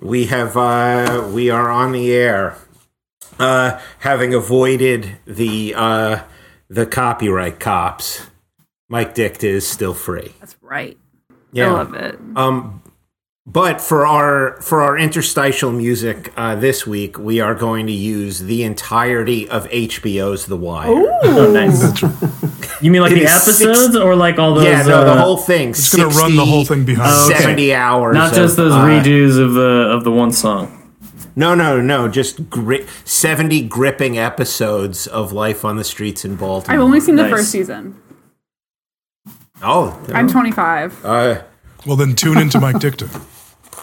we have uh, we are on the air, uh, having avoided the uh, the copyright cops. Mic Dicta is still free. That's right. Yeah. I love it. Um, but for our for our interstitial music uh, this week, we are going to use the entirety of HBO's The Wire. Oh, nice. You mean like the is six- episodes or like all those? yeah, no, the uh, whole thing. It's going to run the whole thing behind. Oh, the okay. 70 hours. Not just of, those uh, redos of the of the one song. No, no, no. Just gri- 70 gripping episodes of life on the streets in Baltimore. I've only seen the Nice. first season. Oh, I'm 25. uh, Well, then tune into Mic Dicta.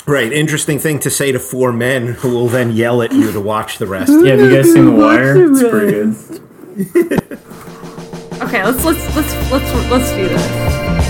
Right. Interesting thing to say to four men who will then yell at you to watch the rest. Yeah, have you guys seen The Wire? It's pretty good. Okay, let's let's let's let's let's do this.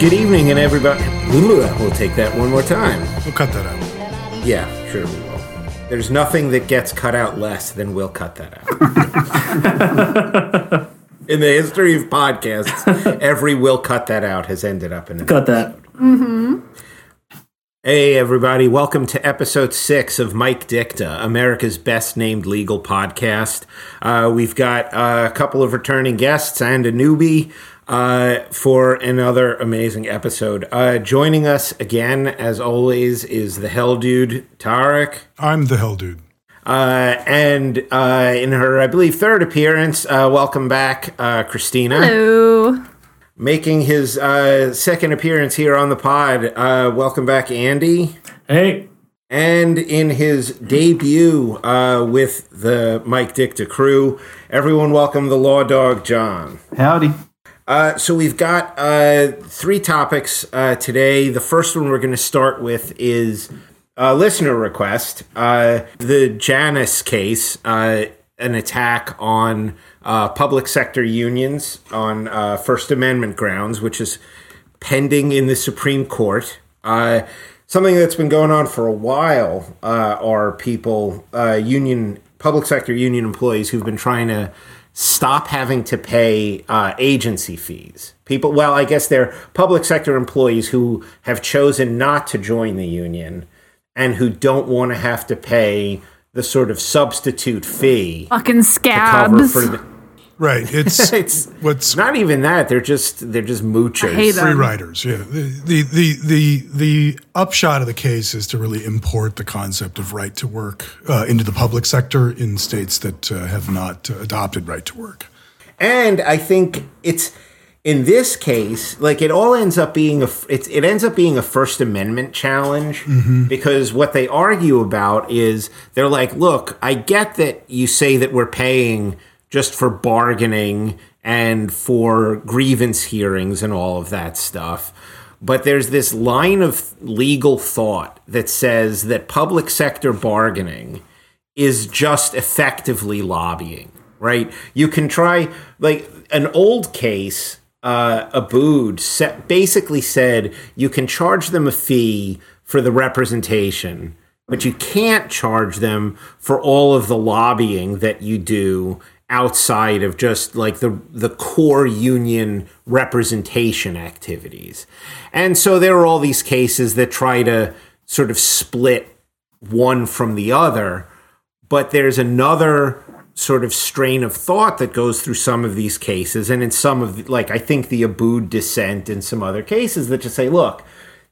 Good evening, and everybody. We'll take that one more time. We'll cut that out. Yeah, sure we will. There's nothing that gets cut out less than we'll cut that out. in the history of podcasts, every will cut that out has ended up in an Got that. mhm Hey, everybody. Welcome to episode six of Mic Dicta, America's best named legal podcast. Uh, we've got uh, a couple of returning guests and a newbie uh, for another amazing episode. Uh, joining us again, as always, is the Hell Dude, Tarik. I'm the hell dude. Uh, and uh, in her, I believe, third appearance, uh, welcome back, uh, Christina. Hello. Making his uh, second appearance here on the pod, uh, welcome back, Andy. Hey, And in his debut uh, with the Mic Dicta crew, everyone welcome the Law Dog John. Howdy. Uh, so we've got uh, three topics uh, today. The first one we're going to start with is a listener request. Uh, the Janus case, uh, an attack on public sector unions on First Amendment grounds, which is pending in the Supreme Court. Something that's been going on for a while are people, union, public sector union employees who've been trying to stop having to pay uh, agency fees. People, well, I guess they're public sector employees who have chosen not to join the union and who don't want to have to pay the sort of substitute fee Fucking to cover scabs. for the. Right. It's It's what's not even that. They're just they're just moochers. I hate free riders. Yeah. The, the the the the upshot of the case is to really import the concept of right to work uh, into the public sector in states that uh, have not uh, adopted right to work. And I think it's in this case, like it all ends up being a it's, it ends up being a First Amendment challenge because what they argue about is they're like, look, I get that you say that we're paying just for bargaining and for grievance hearings and all of that stuff. But there's this line of legal thought that says that public sector bargaining is just effectively lobbying, right? You can try, like, an old case, uh, Abood set, basically said you can charge them a fee for the representation, but you can't charge them for all of the lobbying that you do outside of just like the the core union representation activities. And so there are all these cases that try to sort of split one from the other, but there's another sort of strain of thought that goes through some of these cases and in some of the, like I think the Abood dissent and some other cases that just say, look,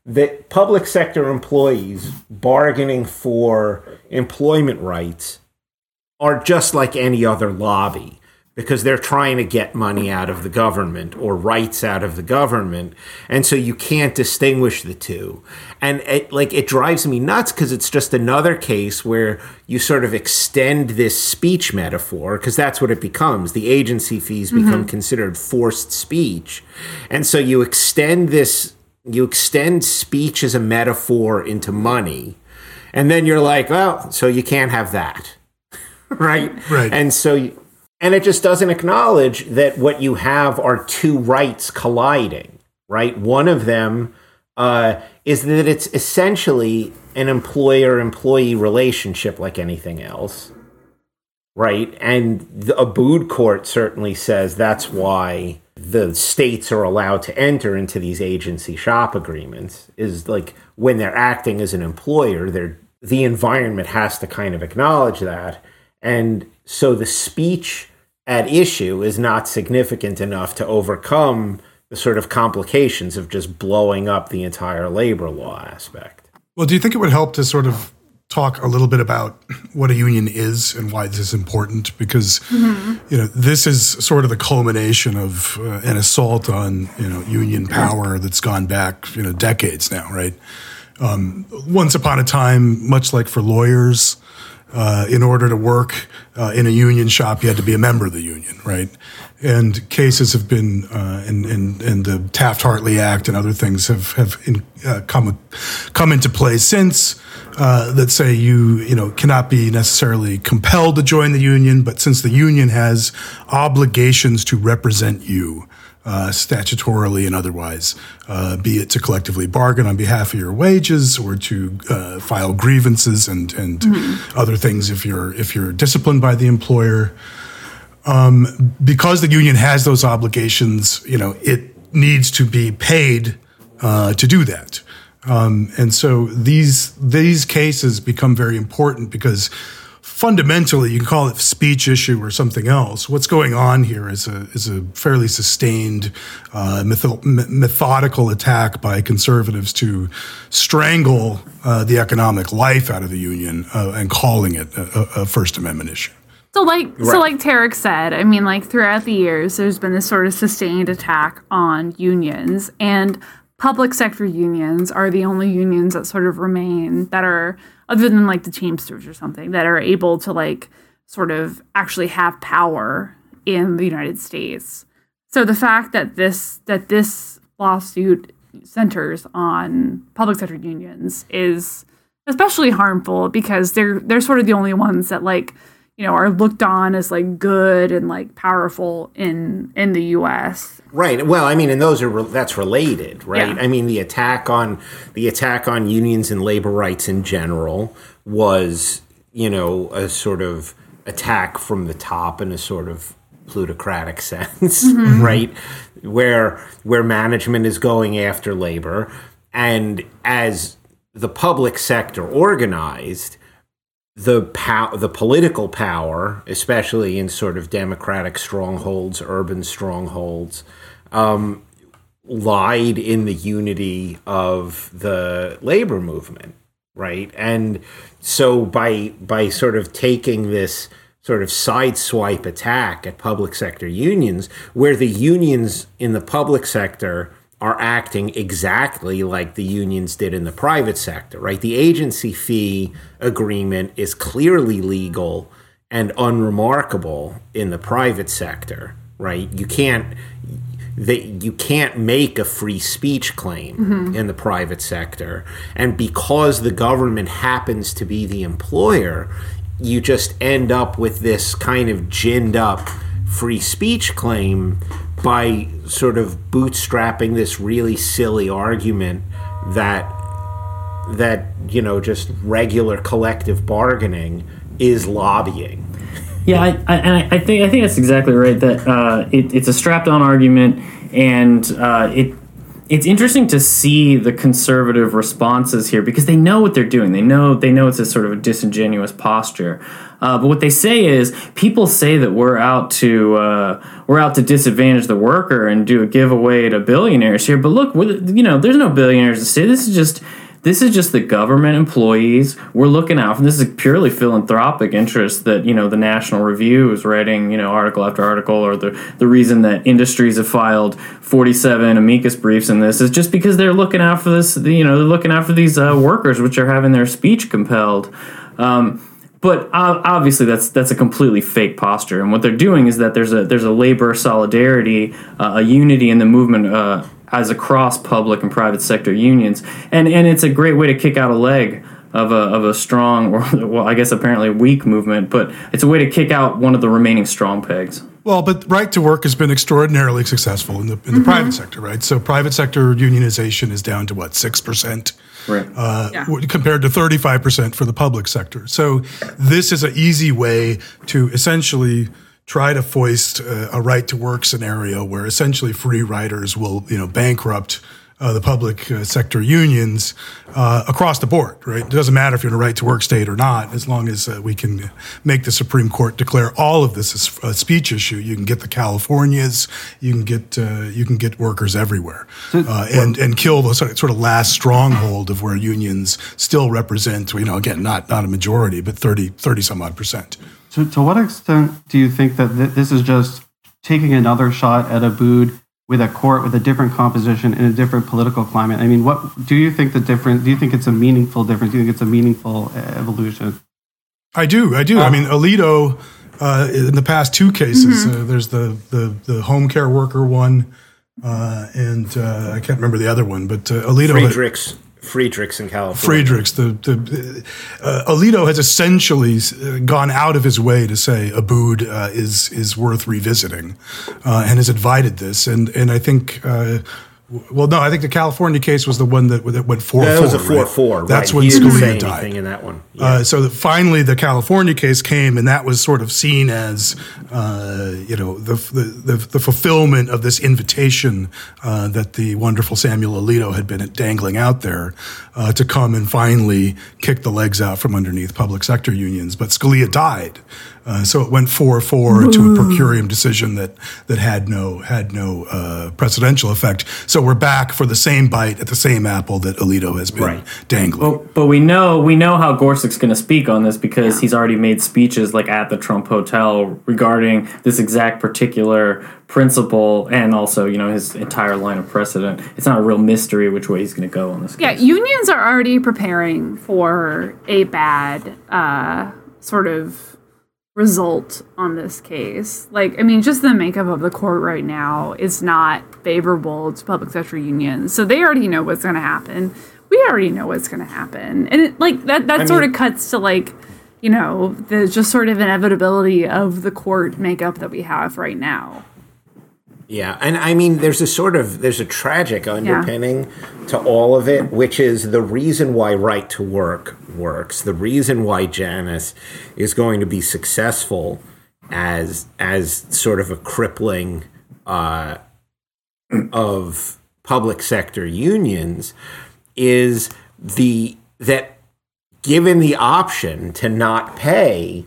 that public sector employees bargaining for employment rights are just like any other lobby because they're trying to get money out of the government or rights out of the government and so you can't distinguish the two. And it like it drives me nuts because it's just another case where you sort of extend this speech metaphor because that's what it becomes. The agency fees become mm-hmm. considered forced speech. And so you extend this you extend speech as a metaphor into money and then you're like well so you can't have that right? Right. and so and it just doesn't acknowledge that what you have are two rights colliding right? One of them uh, is that it's essentially an employer employee relationship like anything else right? And the Abood court certainly says that's why the states are allowed to enter into these agency shop agreements is like when they're acting as an employer they're the environment has to kind of acknowledge that and so the speech at issue is not significant enough to overcome the sort of complications of just blowing up the entire labor law aspect Well, do you think it would help to sort of talk a little bit about what a union is and why this is important? Because you know this is sort of the culmination of uh, an assault on you know union power that's gone back you know decades now, right? Um, once upon a time, much like for lawyers, uh, in order to work uh, in a union shop, you had to be a member of the union, right? And cases have been, uh, and, and, and the Taft Hartley Act and other things have, have in, uh, come, come into play since uh, that say you, you know, cannot be necessarily compelled to join the union, but since the union has obligations to represent you, uh, statutorily and otherwise, uh, be it to collectively bargain on behalf of your wages or to uh, file grievances and and other things if you're if you're disciplined by the employer. Um, because the union has those obligations, you know, it needs to be paid uh, to do that. Um, and so these these cases become very important because fundamentally, you can call it speech issue or something else. What's going on here is a is a fairly sustained, uh, metho- methodical attack by conservatives to strangle uh, the economic life out of the union uh, and calling it a, a- a First Amendment issue. So like so like Tarik said, I mean like throughout the years there's been this sort of sustained attack on unions and public sector unions are the only unions that sort of remain that are other than like the Teamsters or something that are able to like sort of actually have power in the United States. So the fact that this that this lawsuit centers on public sector unions is especially harmful because they're they're sort of the only ones that like you know are looked on as like good and like powerful in in the US. Right. Well, I mean, and those are re- that's related, right? Yeah. I mean, the attack on the attack on unions and labor rights in general was, you know, a sort of attack from the top in a sort of plutocratic sense, mm-hmm. right? Where where management is going after labor, and as the public sector organized, the pow- the political power, especially in sort of democratic strongholds, urban strongholds, um, lied in the unity of the labor movement, right? And so by by sort of taking this sort of sideswipe attack at public sector unions, where the unions in the public sector are acting exactly like the unions did in the private sector, right? The agency fee agreement is clearly legal and unremarkable in the private sector, right? You can't that you can't make a free speech claim mm-hmm. in the private sector and because the government happens to be the employer you just end up with this kind of ginned up free speech claim by sort of bootstrapping this really silly argument that that you know just regular collective bargaining is lobbying Yeah, I, I, and I think I think that's exactly right. That uh, it, it's a strapped-on argument, and uh, it it's interesting to see the conservative responses here because they know what they're doing. They know they know it's a sort of a disingenuous posture. Uh, but what they say is, people say that we're out to uh, we're out to disadvantage the worker and do a giveaway to billionaires here. But look, you know, there's no billionaires to say. This is just This is just the government employees. We're looking out for this is purely philanthropic interest that, you know, the National Review is writing, you know, article after article, or the, the reason that industries have filed 47 amicus briefs in this is just because they're looking out for this, you know, they're looking out for these uh, workers, which are having their speech compelled. Um, but obviously that's that's a completely fake posture. And what they're doing is that there's a there's a labor solidarity uh, a unity in the movement uh, as across public and private sector unions, and and it's a great way to kick out a leg of a of a strong or well, I guess apparently weak movement, but it's a way to kick out one of the remaining strong pegs. Well, but right to work has been extraordinarily successful in the in the mm-hmm. private sector, right? So private sector unionization is down to what six percent. Right. Uh, yeah. Compared to 35% for the public sector. So, this is an easy way to essentially try to foist a, a right to work scenario where essentially free riders will, you know, bankrupt uh, the public uh, sector unions uh, across the board, right? It doesn't matter if you're in a right to work state or not, as long as uh, we can make the Supreme Court declare all of this as a speech issue. You can get the Californias, you can get uh, you can get workers everywhere, uh, and and kill the sort of last stronghold of where unions still represent, you know, again, not not a majority, but 30, 30 some odd percent. To, to what extent do you think that th- this is just taking another shot at Abood with a court with a different composition in a different political climate? I mean, what do you think the difference? Do you think it's a meaningful difference? Do you think it's a meaningful uh, evolution? I do. I do. I mean, Alito uh, in the past two cases, mm-hmm. uh, there's the, the the home care worker one, uh, and uh, I can't remember the other one, but uh, Alito. Friedrichs. Friedrichs in California. Friedrichs, the, the uh, Alito has essentially uh, gone out of his way to say Abood uh, is is worth revisiting, uh, and has invited this, and and I think uh, well, no, I think the California case was the one that, that went four. That was a four right? four. That's right. when Scalia died. in that one. Uh, yeah. Uh, so finally, the California case came, and that was sort of seen as, uh, you know, the, the, the fulfillment of this invitation uh, that the wonderful Samuel Alito had been dangling out there uh, to come and finally kick the legs out from underneath public sector unions. But Scalia died. Uh, so it went four four to a per curiam decision that that had no had no uh, precedential effect. So we're back for the same bite at the same apple that Alito has been right. dangling. But, but, we know we know how Gorsuch's going to speak on this because yeah. he's already made speeches like at the Trump Hotel regarding this exact particular principle and also you know his entire line of precedent. It's not a real mystery which way he's going to go on this. Yeah, case. unions are already preparing for a bad uh, sort of result on this case. Like, I mean, just the makeup of the court right now is not favorable to public sector unions. So they already know what's going to happen. We already know what's going to happen. And it, like that that I sort mean, of cuts to like, you know, the just sort of inevitability of the court makeup that we have right now. Yeah, and I mean, there's a sort of there's a tragic underpinning yeah. to all of it, which is the reason why right to work works. The reason why Janus is going to be successful as as sort of a crippling uh, of public sector unions is the that given the option to not pay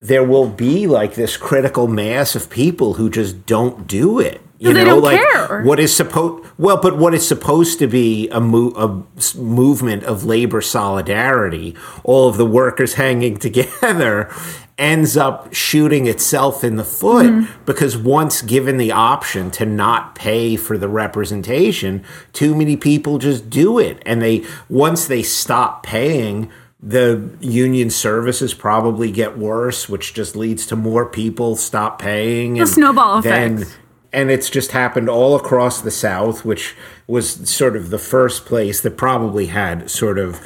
there will be like this critical mass of people who just don't do it. You know, like care. what is supposed well, but what is supposed to be a, mo- a movement of labor solidarity, all of the workers hanging together, ends up shooting itself in the foot mm-hmm. because once given the option to not pay for the representation, too many people just do it, and they once they stop paying the union services probably get worse, which just leads to more people stop paying. The snowball effect. And it's just happened all across the South, which was sort of the first place that probably had sort of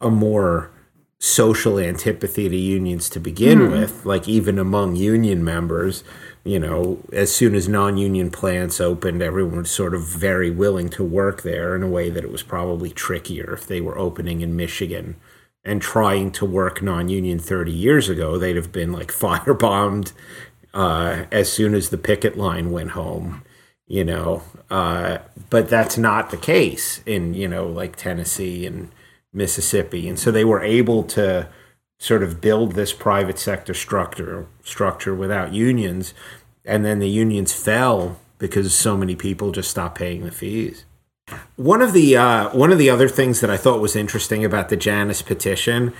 a more social antipathy to unions to begin mm. with, like even among union members. You know, as soon as non union plants opened, everyone was sort of very willing to work there in a way that it was probably trickier if they were opening in Michigan and trying to work non-union 30 years ago they'd have been like firebombed uh, as soon as the picket line went home you know? Uh, but that's not the case in you know like tennessee and mississippi. And so they were able to sort of build this private sector structure structure without unions and then the unions fell because so many people just stopped paying the fees one of the uh, one of the other things that I thought was interesting about the Janus petition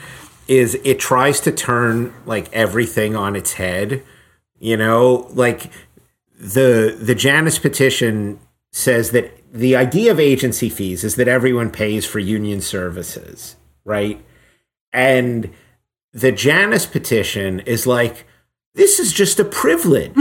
is it tries to turn like everything on its head. You know, like the the Janus petition says that the idea of agency fees is that everyone pays for union services, right? And the Janus petition is like this is just a privilege.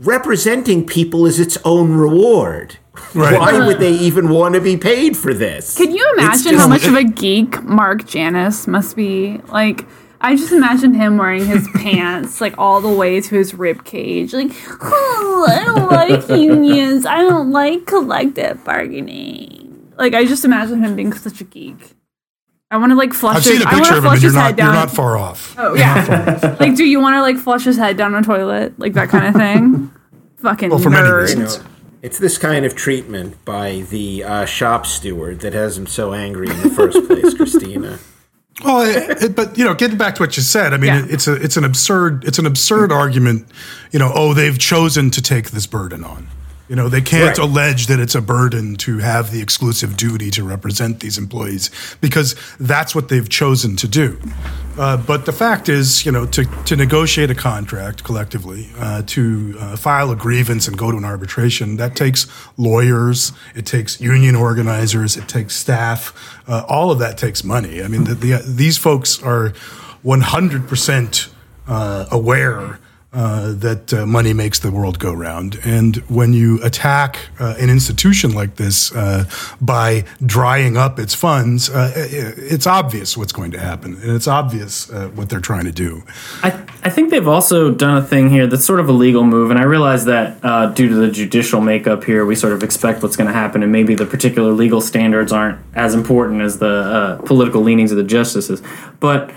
Representing people is its own reward. Right. Why would they even want to be paid for this? Can you imagine just- how much of a geek Mark Janus must be? Like, I just imagine him wearing his pants like all the way to his rib cage. Like, oh, I don't like unions. I don't like collective bargaining. Like, I just imagine him being such a geek. I want to like flush. I've his, seen a I want picture to of him, flush and you're his not head you're down. not far off. Oh yeah. like, do you want to like flush his head down a toilet, like that kind of thing? Fucking Well, for many nerd. reasons. You know, it's this kind of treatment by the uh, shop steward that has him so angry in the first place, Christina. Well, it, it- but you know, getting back to what you said, I mean, Yeah. it, it's a it's an absurd it's an absurd argument. You know, oh, they've chosen to take this burden on. You know, they can't Right. allege that it's a burden to have the exclusive duty to represent these employees because that's what they've chosen to do. Uh, but the fact is, you know, to, to negotiate a contract collectively, uh, to uh, file a grievance and go to an arbitration, that takes lawyers, it takes union organizers, it takes staff. Uh, all of that takes money. I mean, the, the, these folks are 100% uh, aware uh, that uh, money makes the world go round. And when you attack uh, an institution like this uh, by drying up its funds, uh, it's obvious what's going to happen. And it's obvious what they're trying to do. I, I think they've also done a thing here that's sort of a legal move, and I realize that due to the judicial makeup here, we sort of expect what's going to happen, and maybe the particular legal standards aren't as important as the political leanings of the justices. But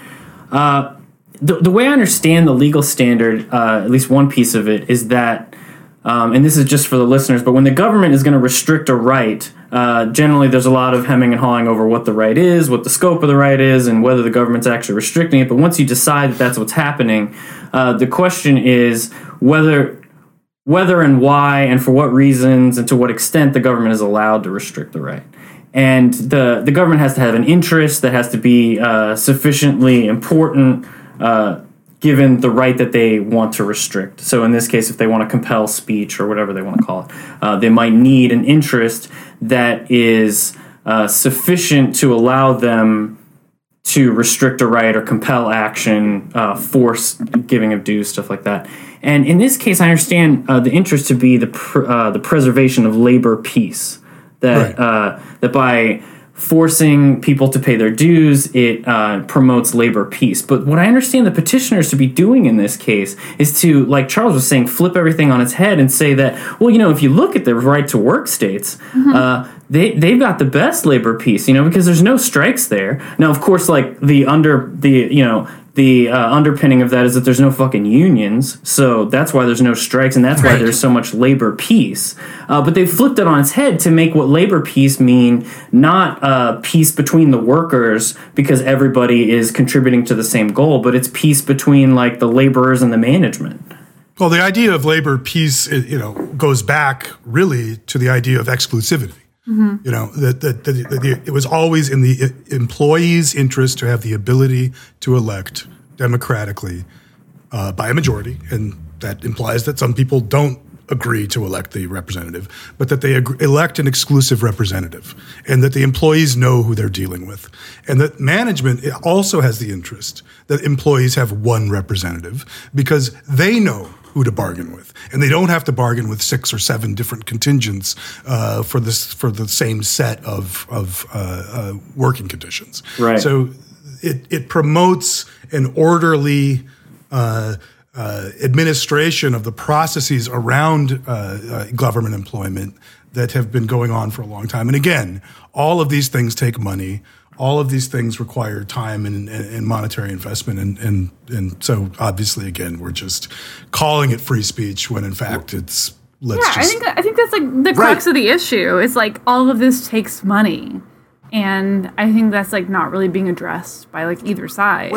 the, the way I understand the legal standard, uh, at least one piece of it, is that, um, and this is just for the listeners, but when the government is going to restrict a right, uh, generally there's a lot of hemming and hawing over what the right is, what the scope of the right is, and whether the government's actually restricting it. But once you decide that that's what's happening, uh, the question is whether whether and why and for what reasons and to what extent the government is allowed to restrict the right. And the, the government has to have an interest that has to be uh, sufficiently important uh, given the right that they want to restrict. So, in this case, if they want to compel speech or whatever they want to call it, uh, they might need an interest that is uh, sufficient to allow them to restrict a right or compel action, uh, force giving of dues, stuff like that. And in this case, I understand uh, the interest to be the pr- uh, the preservation of labor peace. That Right. uh, that by forcing people to pay their dues, it uh, promotes labor peace. But what I understand the petitioners to be doing in this case is to, like Charles was saying, flip everything on its head and say that, well, you know, if you look at the right to work states, uh, they they've got the best labor peace, you know, because there's no strikes there. Now, of course, like the under the you know the uh, underpinning of that is that there's no fucking unions, so that's why there's no strikes, and that's why there's so much labor peace. Uh, but they flipped it on its head to make what labor peace mean not uh, peace between the workers because everybody is contributing to the same goal, but it's peace between like the laborers and the management. Well, the idea of labor peace, you know, goes back really to the idea of exclusivity. You know that, that, that, that the- it was always in the employee's interest to have the ability to elect democratically uh, by a majority, and that implies that some people don't agree to elect the representative, but that they ag- elect an exclusive representative, and that the employees know who they're dealing with, and that management also has the interest that employees have one representative because they know who to bargain with, and they don't have to bargain with six or seven different contingents uh, for this for the same set of of uh, uh, working conditions. Right. So it it promotes an orderly. Uh, uh, administration of the processes around uh, uh, government employment that have been going on for a long time. And again, all of these things take money. All of these things require time and, and, and monetary investment. And, and, and so obviously, again, we're just calling it free speech when in fact it's let's Yeah, I think I think that's like the crux of the issue. It's like all of this takes money, and I think that's like not really being addressed by like either side.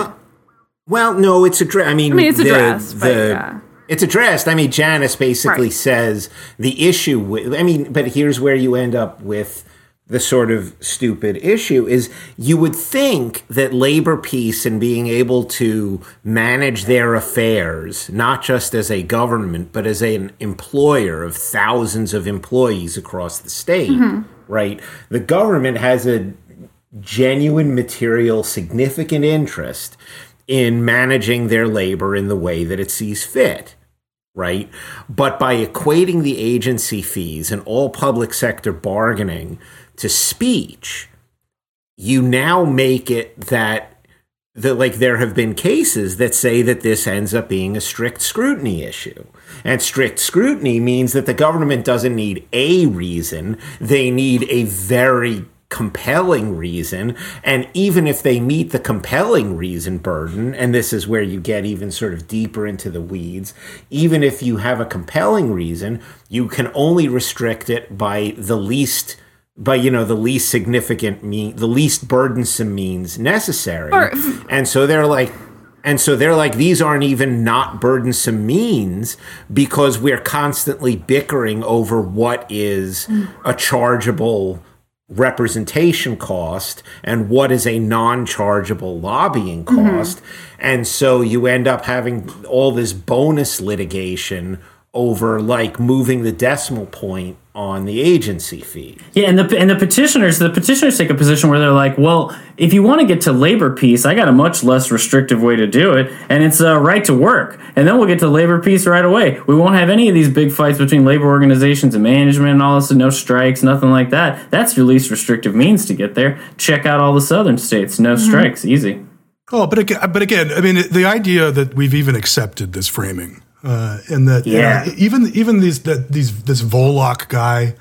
Well, no, it's addressed. I mean, I mean, it's the- addressed, but the- yeah. It's addressed. I mean, Janus basically Right. says the issue with, I mean, but here's where you end up with the sort of stupid issue is you would think that labor peace and being able to manage their affairs, not just as a government, but as an employer of thousands of employees across the state, mm-hmm. right? The government has a genuine material significant interest in managing their labor in the way that it sees fit right but by equating the agency fees and all public sector bargaining to speech you now make it that that like there have been cases that say that this ends up being a strict scrutiny issue. And strict scrutiny means that the government doesn't need a reason. They need a very compelling reason. And even if they meet the compelling reason burden and this is where you get even sort of deeper into the weeds even if you have a compelling reason you can only restrict it by the least by you know the least significant mean the least burdensome means necessary. Or- and so they're like and so they're like these aren't even not burdensome means because we're constantly bickering over what is a chargeable representation cost and what is a non-chargeable lobbying mm-hmm. cost. And so you end up having all this bonus litigation over like moving the decimal point on the agency fee Yeah, and the and the petitioners, the petitioners take a position where they're like, well, if you want to get to labor peace, I got a much less restrictive way to do it, and it's uh, right to work, and then we'll get to labor peace right away. We won't have any of these big fights between labor organizations and management and all of this, and no strikes, nothing like that. That's your least restrictive means to get there. Check out all the southern states, no strikes, easy. Oh, but again, but again, I mean, the idea that we've even accepted this framing, uh, and that you know, even even these that these this Volokh guy,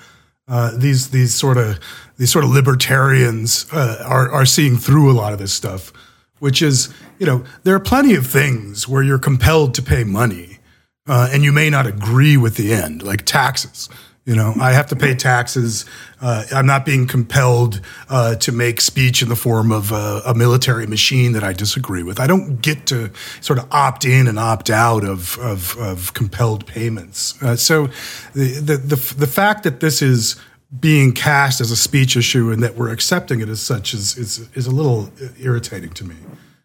uh, these these sort of these sort of libertarians uh, are are seeing through a lot of this stuff, which is you know there are plenty of things where you're compelled to pay money, uh, and you may not agree with the end, like taxes. You know, I have to pay taxes. Uh, I'm not being compelled uh, to make speech in the form of a, a military machine that I disagree with. I don't get to sort of opt in and opt out of of, of compelled payments. Uh, so, the, the the the fact that this is being cast as a speech issue and that we're accepting it as such is is is a little irritating to me.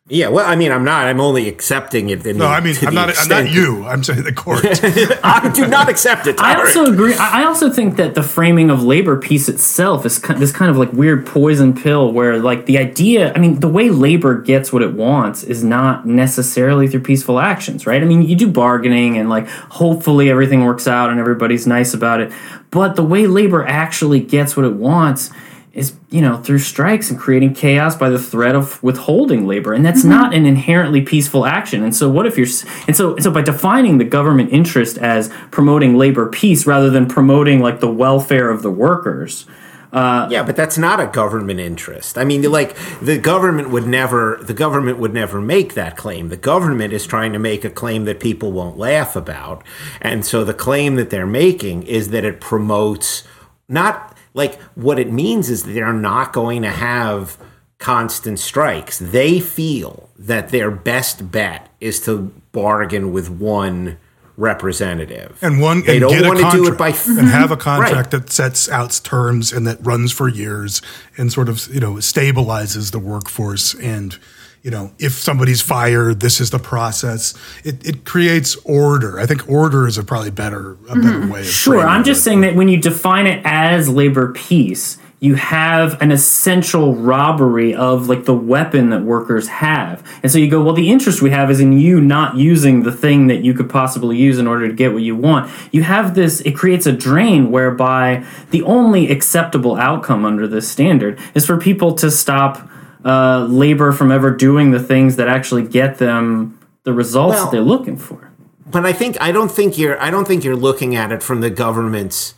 Yeah well i mean i'm not i'm only accepting it in No, the, I mean I'm the not I'm not you. I'm saying the court. i do not accept it I Tyler. also agree. I I also think that the framing of labor peace itself is this kind of like weird poison pill where, like, the idea, I mean, the way labor gets what it wants is not necessarily through peaceful actions, right? I mean, you do bargaining and, like, hopefully everything works out and everybody's nice about it. But the way labor actually gets what it wants is you know through strikes and creating chaos by the threat of withholding labor and that's mm-hmm. not an inherently peaceful action and so what if you're and so so by defining the government interest as promoting labor peace rather than promoting like the welfare of the workers uh, Yeah, but that's not a government interest. I mean, like the government would never the government would never make that claim. The government is trying to make a claim that people won't laugh about. And so the claim that they're making is that it promotes not like what it means is they're not going to have constant strikes. They feel that their best bet is to bargain with one representative. and one they and don't get a want to do it by and mhm. have a contract Right. that sets out terms and that runs for years and sort of you know stabilizes the workforce and you know if somebody's fired this is the process it, it creates order i think order is a probably better a better mm-hmm. way of Sure, I'm just it. saying that when you define it as labor peace, you have an essential robbery of like the weapon that workers have. And so you go, well, the interest we have is in you not using the thing that you could possibly use in order to get what you want. You have this, it creates a drain whereby the only acceptable outcome under this standard is for people to stop uh, labor from ever doing the things that actually get them the results Well- that they're looking for. but I think I don't think you're I don't think you're looking at it from the government's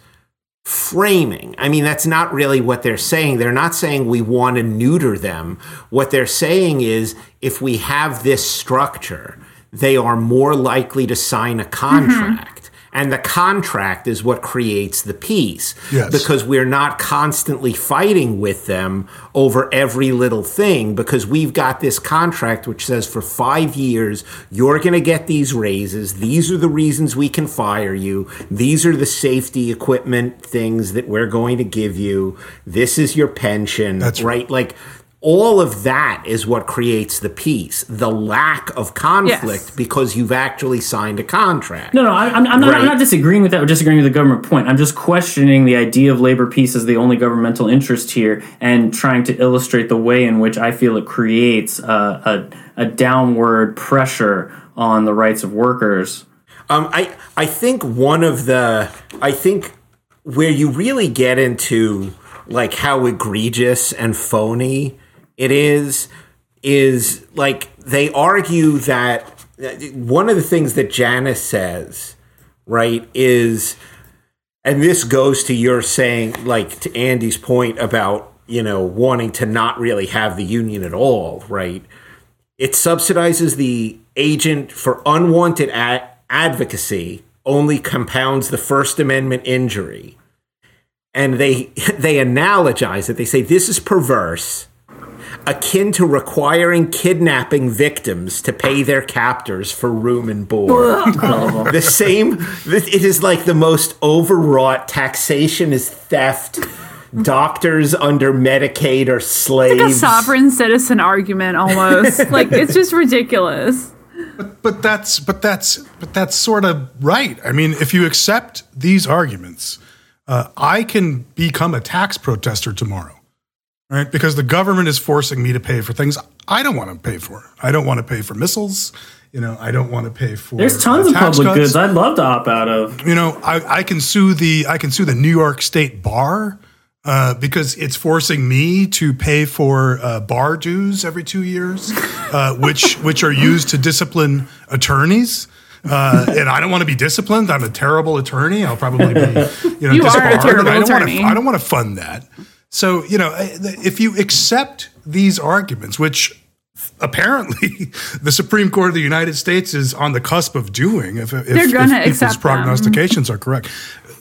framing. I mean, that's not really what they're saying. They're not saying we want to neuter them. What they're saying is if we have this structure, they are more likely to sign a contract. And the contract is what creates the peace. Yes. Because we're not constantly fighting with them over every little thing because we've got this contract which says for five years, you're going to get these raises. These are the reasons we can fire you. These are the safety equipment things that we're going to give you. This is your pension. That's right. Like, all of that is what creates the peace. The lack of conflict Yes. because you've actually signed a contract. No, no, I, I'm, I'm, not, Right. I'm not disagreeing with that or disagreeing with the government point. I'm just questioning the idea of labor peace as the only governmental interest here and trying to illustrate the way in which I feel it creates a, a, a downward pressure on the rights of workers. Um, I I think one of the I think where you really get into like how egregious and phony it is is like they argue that one of the things that Janus says right is and this goes to your saying like to Andy's point about you know wanting to not really have the union at all right? It subsidizes the agent for unwanted a- advocacy only compounds the first amendment injury. And they they analogize it. They say this is perverse akin to requiring kidnapping victims to pay their captors for room and board the same it is like the most overwrought taxation is theft doctors under medicaid are slaves like a sovereign citizen argument almost. like it's just ridiculous. but that's but that's but that's sort of right. I mean, if you accept these arguments, uh, I can become a tax protester tomorrow, right? Because the government is forcing me to pay for things I don't want to pay for. I don't want to pay for missiles. You know, I don't want to pay for. There's tons uh, of public cuts. goods I'd love to opt out of. You know, I, I can sue the I can sue the New York State Bar uh, because it's forcing me to pay for uh, bar dues every two years, uh, which which are used to discipline attorneys. Uh, and I don't want to be disciplined. I'm a terrible attorney. I'll probably be, you know, You are a disbarred, terrible I don't Want attorney. to, I don't want to fund that. So you know, if you accept these arguments, which apparently the Supreme Court of the United States is on the cusp of doing, if, if, They're if people's them. prognostications are correct.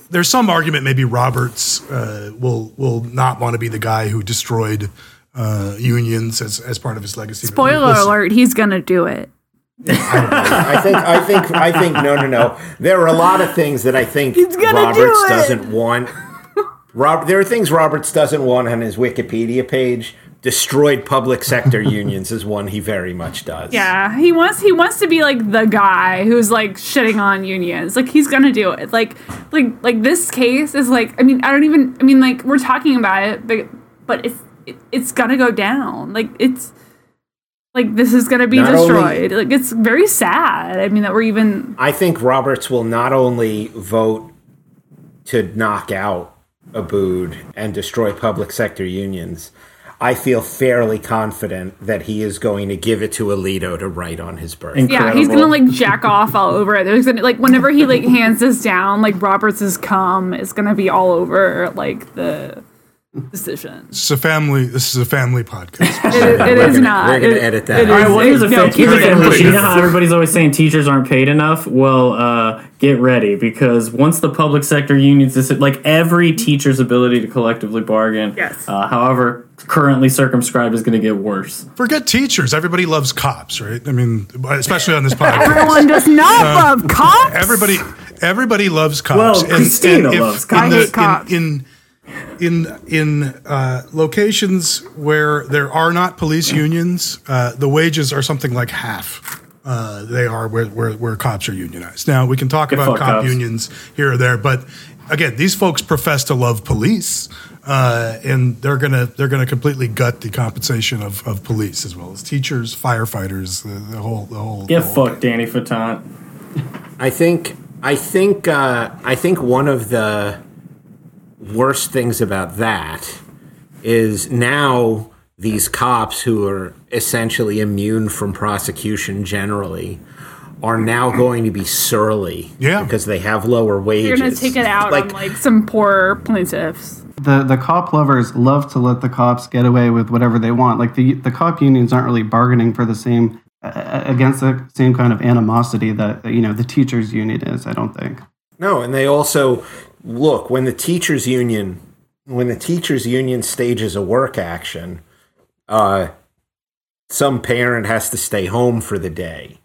There's some argument maybe Roberts uh, will will not want to be the guy who destroyed uh, unions as, as part of his legacy. Spoiler We'll alert, he's gonna do it. I think I think I think no no no. There are a lot of things that I think gonna do Roberts doesn't want. Rob, there are things Roberts doesn't want on his Wikipedia page. Destroyed public sector unions is one he very much does. Yeah, he wants he wants to be like the guy who's like shitting on unions. Like he's gonna do it. Like like like this case is like I mean I don't even I mean like we're talking about it, but but it's it, it's gonna go down. Like it's like this is gonna be Not only- destroyed. like it's very sad. I mean that we're even I think Roberts will not only vote to knock out Abood and destroy public sector unions. I feel fairly confident that he is going to give it to Alito to write on his birthday. yeah he's gonna like jack off all over it. There's gonna like whenever he like hands this down, like Roberts' come is gonna be all over like the decision. This is a family. This is a family podcast. It, it is gonna- not. we're gonna edit that it out. All is- right, well, here's a no, fa- keep it in. You know how everybody's always saying teachers aren't paid enough? Well, uh, get ready because once the public sector unions, dis- like every teacher's ability to collectively bargain, Yes. uh, however currently circumscribed, is going to get worse. Forget teachers. Everybody loves cops, right? I mean, especially on this podcast. Everyone does not love cops. everybody everybody loves cops. Well, Christina loves cops. I hate cops. In in in, uh, locations where there are not police unions, uh, the wages are something like half. Uh, they are where, where where cops are unionized. Now we can talk about cop cops. unions here or there, but again, these folks profess to love police, uh, and they're gonna they're gonna completely gut the compensation of, of police as well as teachers, firefighters, the, the whole the whole. Get the whole fucked, Danny Fatant. I think I think uh, I think one of the worst things about that is now these cops who are essentially immune from prosecution generally are now going to be surly Yeah. because they have lower wages. You're gonna take it out on like some poor plaintiffs. the the cop lovers love to let the cops get away with whatever they want. Like the the cop unions aren't really bargaining for the same uh, against the same kind of animosity that you know the teachers union is. I don't think. No, and they also look when the teachers union when the teachers union stages a work action, uh, some parent has to stay home for the day.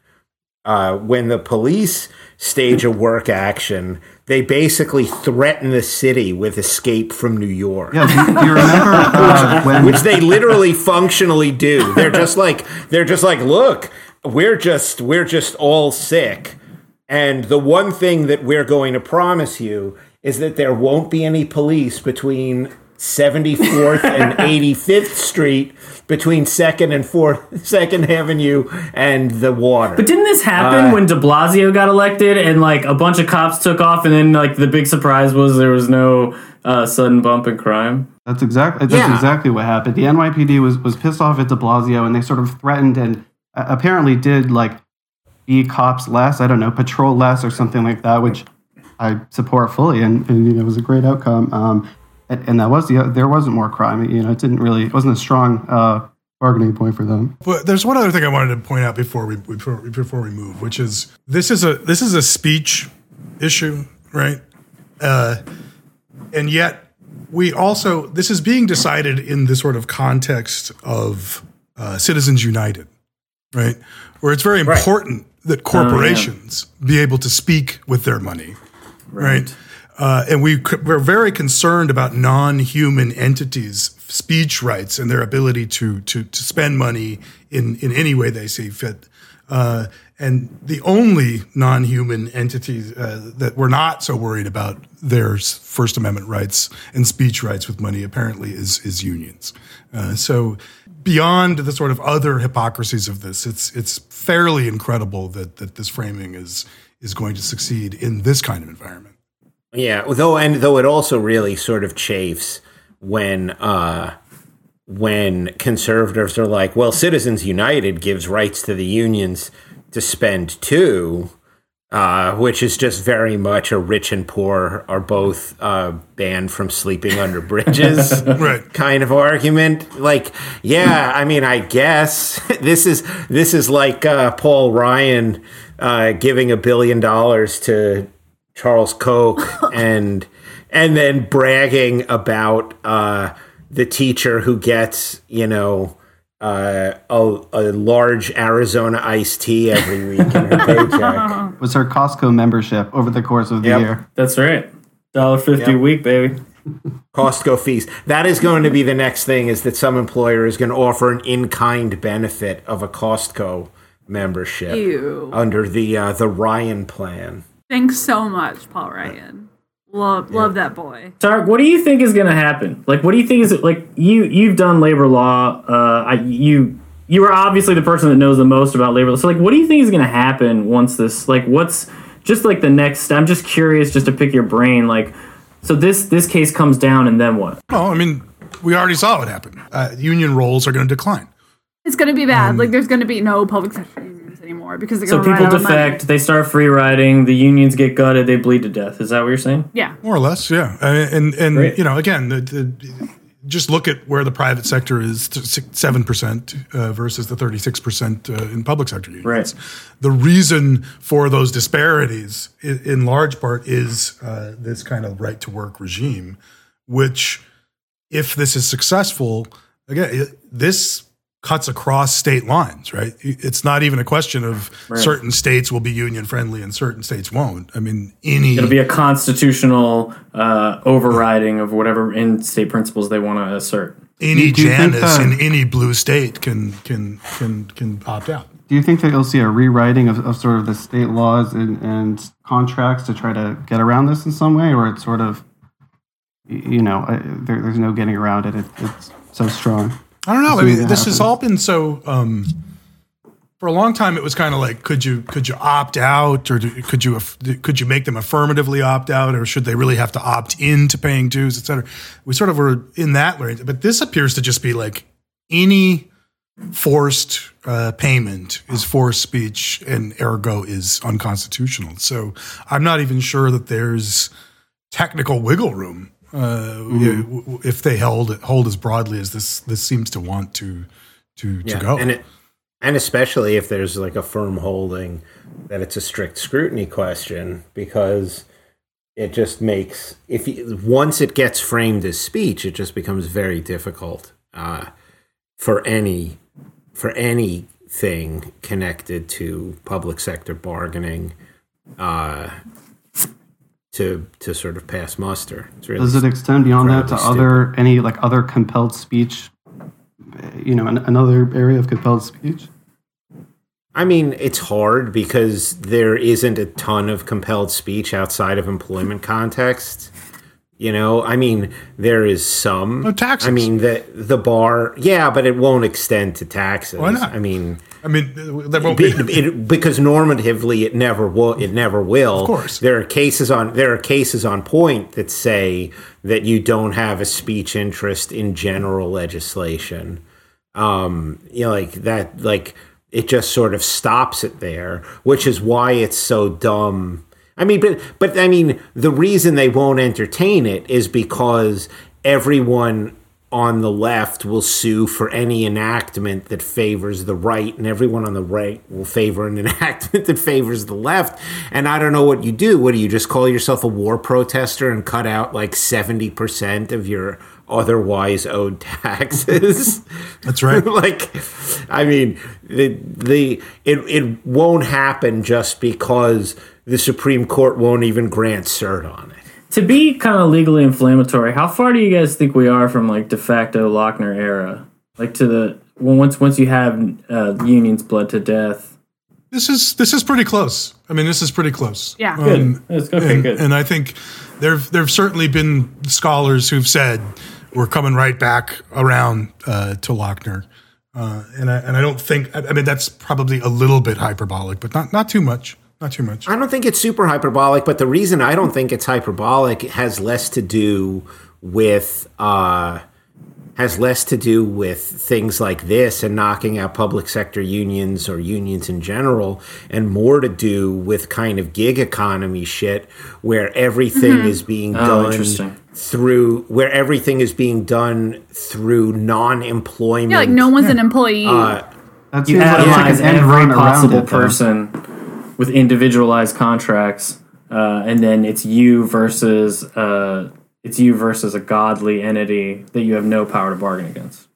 Uh, when the police stage a work action, they basically threaten the city with escape from New York. Yeah, do, you- do you remember uh, when? which they literally functionally do. They're just like they're just like, look, we're just we're just all sick. And the one thing that we're going to promise you is that there won't be any police between 74th and 85th Street, between 2nd and 4th, 2nd Avenue and the water. But didn't this happen Uh, when De Blasio got elected and like a bunch of cops took off and then like the big surprise was there was no uh, sudden bump in crime? That's exactly that's Yeah. exactly what happened. The NYPD was was pissed off at De Blasio, and they sort of threatened and uh, apparently did like be cops less. I don't know, patrol less or something like that, which I support fully, and, and you know, it was a great outcome. Um, and, and that was the there wasn't more crime. You know, it didn't really it wasn't a strong uh, bargaining point for them. But there's one other thing I wanted to point out before we before, before we move, which is this is a this is a speech issue, right? Uh, and yet we also this is being decided in the sort of context of uh, Citizens United, right? Where it's very important that corporations be able to speak with their money, right? Uh, and we we're very concerned about non-human entities' speech rights and their ability to to to spend money in in any way they see fit. Uh, and the only non-human entities uh, that we're not so worried about their First Amendment rights and speech rights with money apparently is is unions. Uh, so beyond the sort of other hypocrisies of this, it's it's fairly incredible that that this framing is is going to succeed in this kind of environment. Yeah, though, and though it also really sort of chafes when uh, when conservatives are like, "Well, Citizens United gives rights to the unions to spend too," uh, which is just very much a rich and poor are both uh, banned from sleeping under bridges Right. kind of argument. Like, yeah, I mean, I guess this is this is like uh, Paul Ryan uh, giving a billion dollars to Charles Koch and and then bragging about uh, the teacher who gets you know uh, a, a large Arizona iced tea every week in her paycheck. Was her Costco membership over the course of the Yep. year? That's right. Dollar fifty a week, baby. Costco fees. That is going to be the next thing. Is that some employer is going to offer an in-kind benefit of a Costco membership Ew. under the uh, the Ryan plan. Thanks so much, Paul Ryan. Love love that boy. Tarik, what do you think is going to happen? Like, what do you think is like you you've done labor law? Uh, I, you you are obviously the person that knows the most about labor law. So, like, what do you think is going to happen once this? Like, what's just like the next? I'm just curious, just to pick your brain. Like, so this this case comes down, and then what? Well, I mean, we already saw what happened. Uh, union rolls are going to decline. It's gonna be bad. like there's gonna be no public sector unions anymore because they're So gonna run people out of money. defect, they start free riding, the unions get gutted, they bleed to death. Is that what you're saying? Yeah. More or less, yeah. And and Great. you know, again, the, the, just look at where the private sector is seven percent uh, versus the thirty six percent uh, in public sector unions. Right. The reason for those disparities, in, in large part, is uh, this kind of right to work regime, which, if this is successful, again, this cuts across state lines, right? It's not even a question of certain states will be union friendly and certain states won't. I mean, any It'll be a constitutional uh, overriding of whatever in-state principles they want to assert. any Do you think Janus in any blue state can can can can opt out. Do you think that you'll see a rewriting of, of sort of the state laws and, and contracts to try to get around this in some way, or it's sort of, you know, uh, there, there's no getting around it. it it's so strong. I don't know. I mean, this has all been so. Um, for a long time, it was kind of like, could you could you opt out, or do, could you could you make them affirmatively opt out, or should they really have to opt into paying dues, et cetera? We sort of were in that range, but this appears to just be like any forced uh, payment is forced speech, and ergo is unconstitutional. So I'm not even sure that there's technical wiggle room uh, w- if they held it, hold as broadly as this this seems to want to to to go. and it, and especially if there's like a firm holding that it's a strict scrutiny question, because it just makes if you, once it gets framed as speech, it just becomes very difficult uh, for any for anything connected to public sector bargaining uh, to to sort of pass muster. It's really Does it extend beyond that to incredibly other any like other compelled speech? You know, an, another area of compelled speech. I mean, it's hard because there isn't a ton of compelled speech outside of employment context. You know, I mean, there is some. Oh, taxes. I mean, the the bar, yeah, but it won't extend to taxes. Why not? I mean, I mean, there won't be. it, it, because normatively, it never will. It never will. Of course. there are cases on there are cases on point that say that you don't have a speech interest in general legislation. Um, you know, like that, like it just sort of stops it there, which is why it's so dumb. I mean, but but I mean, the reason they won't entertain it is because everyone on the left will sue for any enactment that favors the right, and everyone on the right will favor an enactment that favors the left. And I don't know what you do. What do you just call yourself a war protester and cut out like seventy percent of your otherwise owed taxes? That's right. like i mean the the it, it won't happen just because the supreme court won't even grant cert on it To be kind of legally inflammatory, how far do you guys think we are from like de facto Lochner era? Like to the well, once once you have uh, unions bled to death. This is this is pretty close. I mean, this is pretty close. Yeah. Good. Um, That's okay. and, good. and I think there there've certainly been scholars who've said we're coming right back around uh, to Lochner, uh, and I and I don't think I, I mean that's probably a little bit hyperbolic, but not not too much, not too much. i don't think it's super hyperbolic but the reason i don't think it's hyperbolic has less to do with uh has less to do with things like this and knocking out public sector unions or unions in general and more to do with kind of gig economy shit where everything is being Oh, done interesting. through where everything is being done through non-employment Yeah, like no one's an employee. uh, That You seems like, atomize like an end every run around possible it, though. person with individualized contracts, uh, and then it's you versus uh, it's you versus a godly entity that you have no power to bargain against.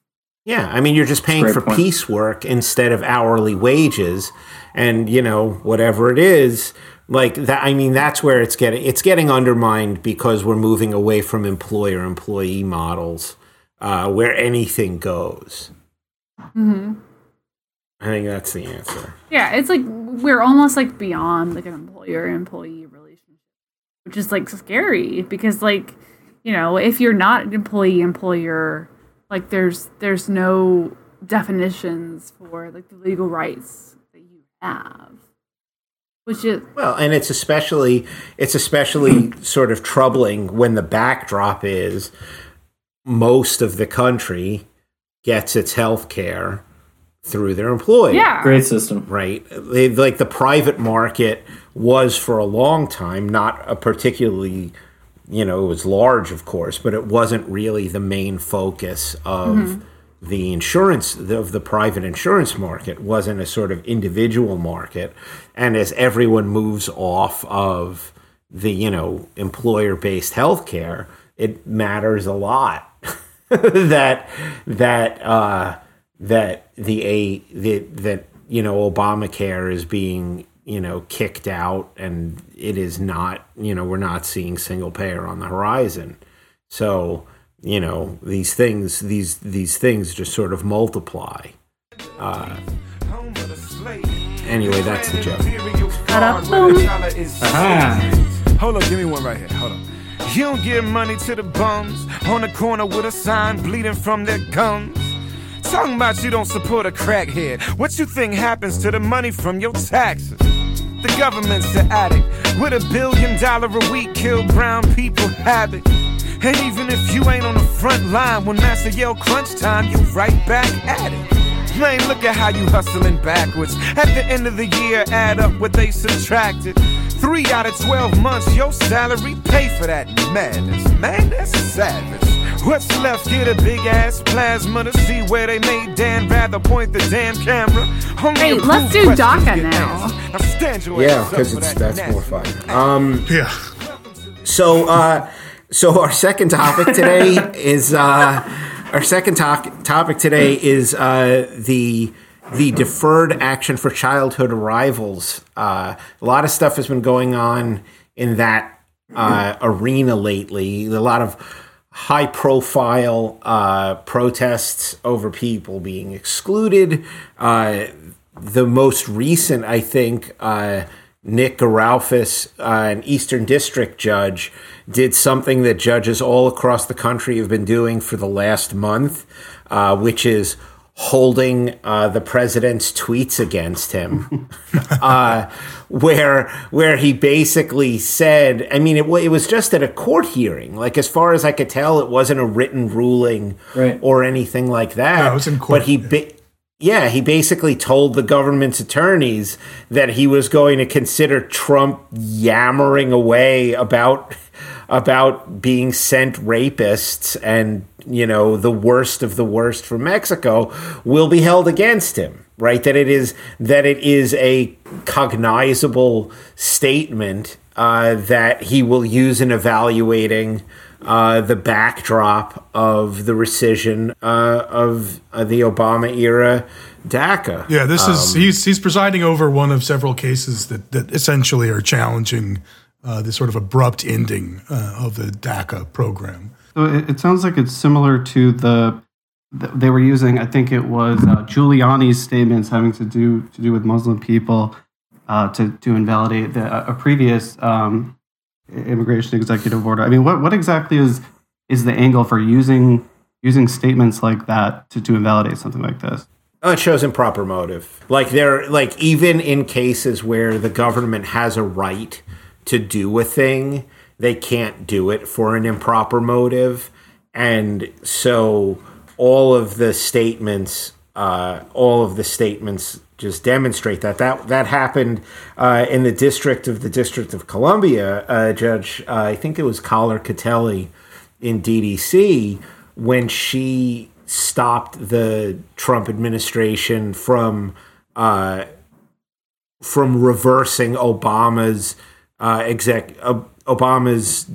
Yeah, I mean, you're just paying Great for point. piecework instead of hourly wages, and you know whatever it is, like that. I mean, that's where it's getting it's getting undermined because we're moving away from employer employee models uh, where anything goes. I think that's the answer. yeah, it's like we're almost like beyond like an employer employee relationship, which is like scary because like you know if you're not an employee employer, like there's there's no definitions for like the legal rights that you have, which is Well, and it's especially it's especially sort of troubling when the backdrop is most of the country gets its health care through their employer. yeah Great system. right? They, like the private market was for a long time not a particularly, you know, it was large, of course, but it wasn't really the main focus of the insurance of the private insurance market. Wasn't a sort of individual market, and as everyone moves off of the you know employer based healthcare, it matters a lot that that uh, that the a the, that you know Obamacare is being you know kicked out, and it is not you know we're not seeing single payer on the horizon. So you know these things these these things just sort of multiply. Uh, anyway, that's the joke. Ta-da-boom. Hold on, give me one right here. Hold on. You don't give money to the bums on the corner with a sign bleeding from their gums. Talking about you don't support a crackhead. What you think happens to the money from your taxes? The government's the addict. With a billion dollar a week, kill brown people habit. And even if you ain't on the front line, when Master yell crunch time, you right back at it. Man, look at how you hustling backwards. At the end of the year, add up what they subtracted. Three out of twelve months, your salary pay for that madness. Man, that's savage. What's left? Get a big ass plasma to see where they made Dan rather point the damn camera. Only Hey, let's do questions DACA now. Now Yeah, because it's that that's more fun. Um, Yeah. So, uh, so our second topic today is uh, our second to- topic today is uh, the the deferred action for childhood arrivals. Uh, a lot of stuff has been going on in that uh, arena lately. A lot of high profile uh, protests over people being excluded. Uh, the most recent, I think, uh, Nick Garaufis, uh, an Eastern District judge, did something that judges all across the country have been doing for the last month, which is holding uh, the president's tweets against him, uh, where where he basically said, I mean, it, it was just at a court hearing. Like as far as I could tell, it wasn't a written ruling Right. or anything like that. No, it was in court, But he. Ba- yeah, he basically told the government's attorneys that he was going to consider Trump yammering away about about being sent rapists and you know the worst of the worst from Mexico will be held against him right that it is that it is a cognizable statement uh, that he will use in evaluating uh, the backdrop of the rescission uh, of uh, the Obama era DACA. Yeah, this is he's he's presiding over one of several cases that that essentially are challenging uh, this sort of abrupt ending uh, of the DACA program. So it, it sounds like it's similar to the th- they were using. I think it was uh, Giuliani's statements having to do to do with Muslim people uh, to to invalidate the, a previous um, immigration executive order. I mean, what what exactly is is the angle for using using statements like that to to invalidate something like this? Oh, it shows improper motive. Like there, like even in cases where the government has a right to do a thing, they can't do it for an improper motive, and so all of the statements, uh, all of the statements just demonstrate that that that happened uh, in the district of the District of Columbia. Uh, Judge, uh, I think it was Kollar-Kotelly in DDC when she stopped the Trump administration from uh, from reversing Obama's uh, exec Obama's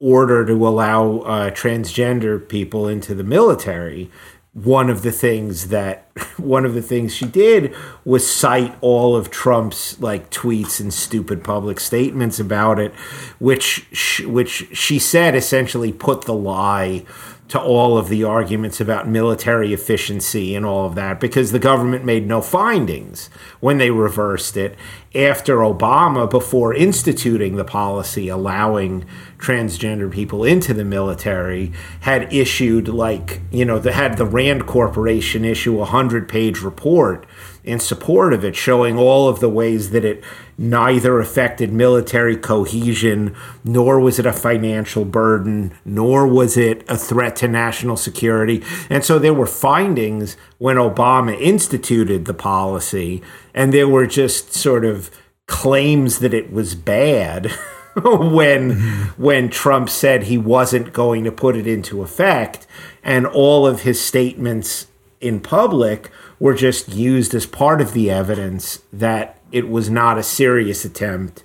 order to allow uh, transgender people into the military. One of the things that one of the things she did was cite all of Trump's like tweets and stupid public statements about it, which which she said essentially put the lie to all of the arguments about military efficiency and all of that because the government made no findings when they reversed it after Obama, before instituting the policy allowing transgender people into the military, had issued, like, you know, the, had the Rand Corporation issue a 100 page report in support of it, showing all of the ways that it neither affected military cohesion, nor was it a financial burden, nor was it a threat to national security. And so there were findings when Obama instituted the policy, and there were just sort of claims that it was bad. when when Trump said he wasn't going to put it into effect and all of his statements in public were just used as part of the evidence that it was not a serious attempt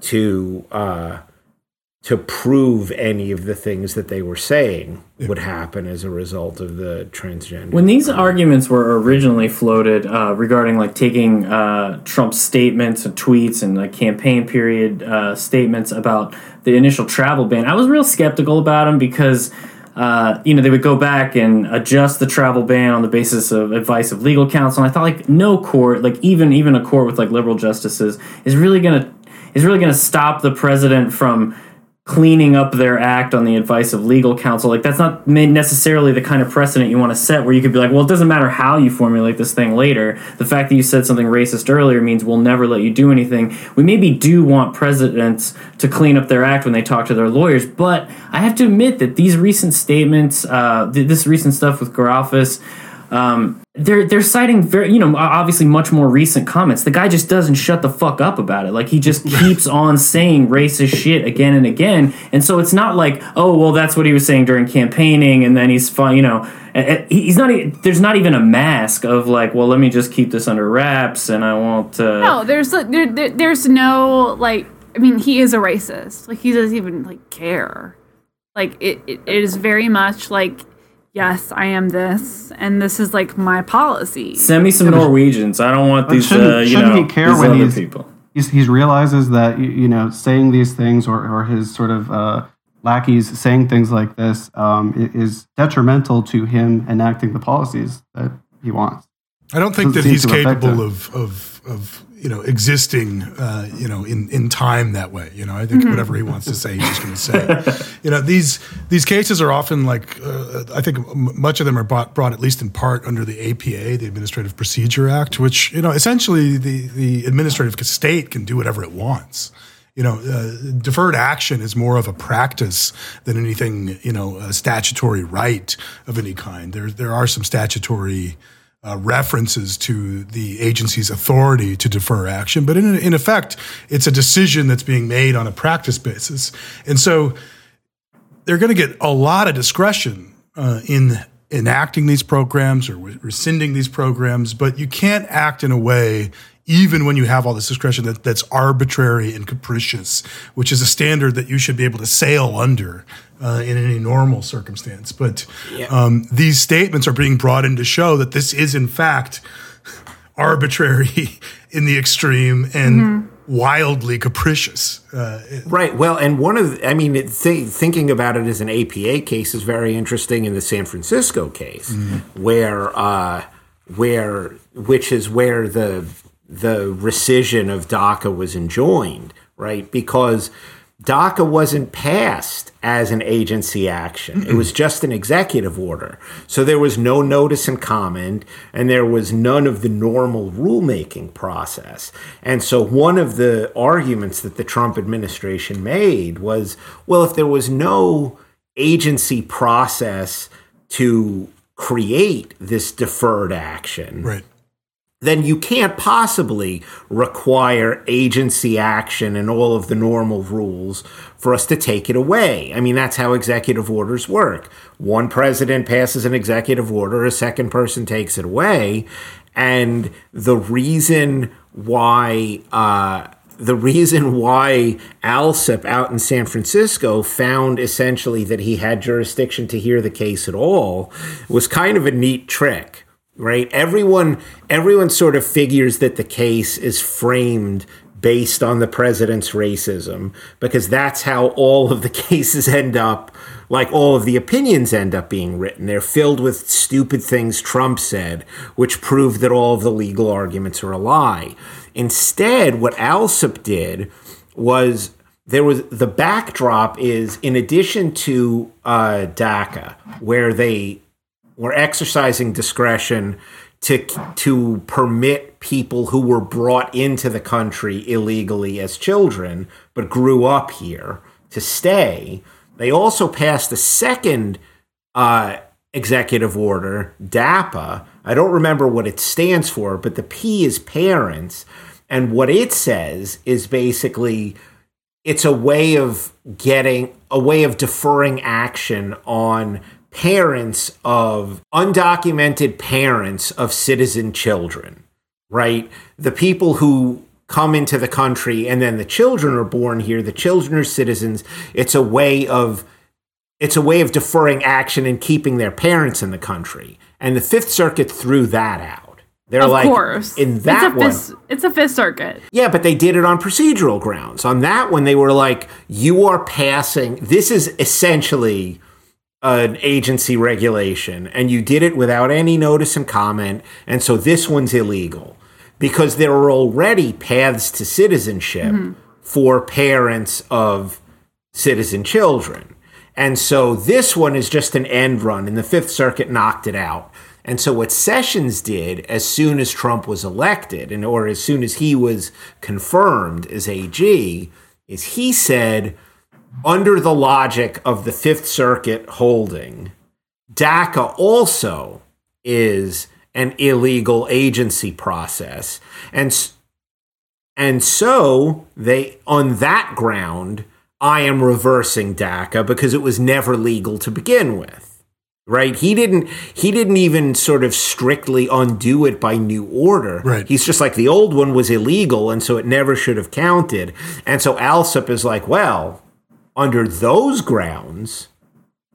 to uh, to prove any of the things that they were saying would happen as a result of the transgender. When these arguments were originally floated uh, regarding like taking uh, Trump's statements and tweets and like campaign period uh, statements about the initial travel ban, I was real skeptical about them because. Uh, you know, they would go back and adjust the travel ban on the basis of advice of legal counsel. And I thought, like, no court, like even even a court with like liberal justices, is really gonna is really gonna stop the president from cleaning up their act on the advice of legal counsel. Like that's not necessarily the kind of precedent you want to set where you could be like, well, it doesn't matter how you formulate this thing later. The fact that you said something racist earlier means we'll never let you do anything. We maybe do want presidents to clean up their act when they talk to their lawyers, but I have to admit that these recent statements, uh, th- this recent stuff with Garaufis, um, they're they're citing very you know obviously much more recent comments. The guy just doesn't shut the fuck up about it. Like he just keeps on saying racist shit again and again. And so it's not like oh well that's what he was saying during campaigning, and then he's fine. You know he's not. There's not even a mask of like well let me just keep this under wraps and I won't. Uh, No, there's there, there, there's no like I mean, he is a racist. Like he doesn't even like care. Like it, it, it is very much like, yes, I am this, and this is like my policy. Send me some Norwegians. I don't want But these. shouldn't- uh, you shouldn't know, he care these when other he's- people. He's, he's realizes that you, you know saying these things or, or his sort of uh, lackeys saying things like this um, is detrimental to him enacting the policies that he wants. I don't think that Doesn't he's seem to affect capable him. of, of, of, you know, existing, uh, you know, in, in time that way. You know, I think whatever he wants to say, he's just going to say. you know, these these cases are often like, uh, I think m- much of them are brought, brought at least in part under the APA, the Administrative Procedure Act, which you know, essentially the the administrative state can do whatever it wants. You know, uh, deferred action is more of a practice than anything, you know, a statutory right of any kind. There, there are some statutory uh, references to the agency's authority to defer action, but in, in effect, it's a decision that's being made on a practice basis. And so they're going to get a lot of discretion uh, in enacting these programs or re- rescinding these programs, but you can't act in a way, even when you have all this discretion, that, that's arbitrary and capricious, which is a standard that you should be able to sail under uh, in any normal circumstance. But um, these statements are being brought in to show that this is, in fact, arbitrary in the extreme and wildly capricious. Uh, Right. Well, and one of, I mean, th- thinking about it as an APA case is very interesting in the San Francisco case, where, uh, where, which is where the the rescission of DACA was enjoined, right? Because DACA wasn't passed as an agency action. It was just an executive order. So there was no notice and comment, and there was none of the normal rulemaking process. And so one of the arguments that the Trump administration made was well, if there was no agency process to create this deferred action, right. Then you can't possibly require agency action and all of the normal rules for us to take it away. I mean, that's how executive orders work. One president passes an executive order, a second person takes it away. And the reason why, uh, the reason why Alsup out in San Francisco found essentially that he had jurisdiction to hear the case at all was kind of a neat trick right? Everyone everyone sort of figures that the case is framed based on the president's racism because that's how all of the cases end up like all of the opinions end up being written. They're filled with stupid things trump said which prove that all of the legal arguments are a lie. Instead what alsup did was there was the backdrop is in addition to uh, daca where they were exercising discretion to to permit people who were brought into the country illegally as children but grew up here to stay. They also passed a second uh, executive order, DAPA. I don't remember what it stands for, but the P is parents, and what it says is basically it's a way of getting a way of deferring action on parents of undocumented parents of citizen children, right? The people who come into the country and then the children are born here, the children are citizens. It's a way of it's a way of deferring action and keeping their parents in the country. And the Fifth Circuit threw that out. They're Of like course. in that it's a one. fifth, it's a fifth circuit. Yeah, but they did it on procedural grounds. On that one, they were like, you are passing, this is essentially an agency regulation, and you did it without any notice and comment, and so this one's illegal. Because there are already paths to citizenship mm-hmm. for parents of citizen children. And so this one is just an end run, and the Fifth Circuit knocked it out. And so what Sessions did as soon as Trump was elected, and or as soon as he was confirmed as AG, is he said, under the logic of the Fifth Circuit holding, DACA also is an illegal agency process. And and so they on that ground, I am reversing DACA because it was never legal to begin with. right? He didn't he didn't even sort of strictly undo it by new order. Right. He's just like the old one was illegal and so it never should have counted. And so Alsup is like, well, under those grounds,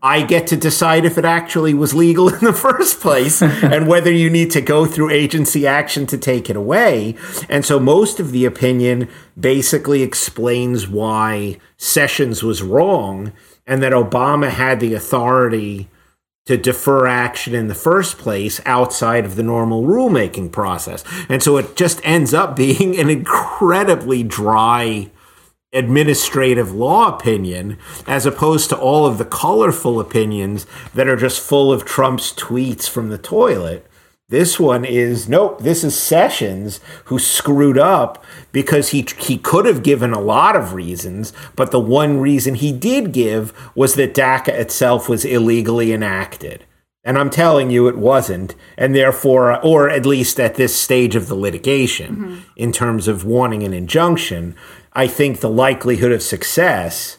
I get to decide if it actually was legal in the first place and whether you need to go through agency action to take it away. And so most of the opinion basically explains why Sessions was wrong and that Obama had the authority to defer action in the first place outside of the normal rulemaking process. And so it just ends up being an incredibly dry administrative law opinion as opposed to all of the colorful opinions that are just full of Trump's tweets from the toilet. This one is nope, this is Sessions who screwed up because he he could have given a lot of reasons, but the one reason he did give was that DACA itself was illegally enacted. And I'm telling you, it wasn't. And therefore, or at least at this stage of the litigation, mm-hmm. in terms of wanting an injunction, I think the likelihood of success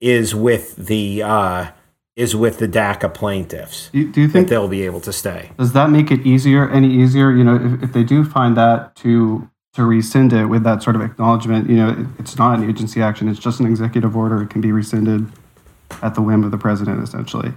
is with the uh, is with the DACA plaintiffs Do, do you think they'll be able to stay. does that make it easier any easier you know if, if they do find that to to rescind it with that sort of acknowledgement you know it, it's not an agency action it's just an executive order it can be rescinded at the whim of the president essentially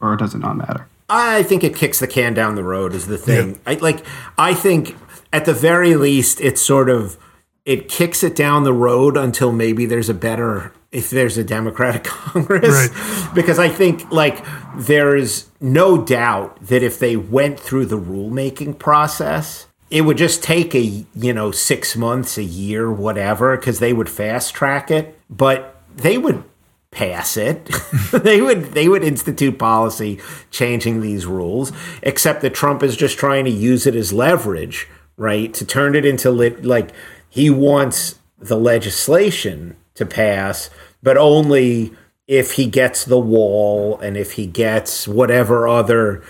or does it not matter I think it kicks the can down the road is the thing. I like I think at the very least it's sort of it kicks it down the road until maybe there's a better if there's a democratic congress because I think like there's no doubt that if they went through the rulemaking process it would just take a you know 6 months a year whatever cuz they would fast track it but they would pass it. they would they would institute policy changing these rules, except that Trump is just trying to use it as leverage, right? To turn it into lit like he wants the legislation to pass, but only if he gets the wall and if he gets whatever other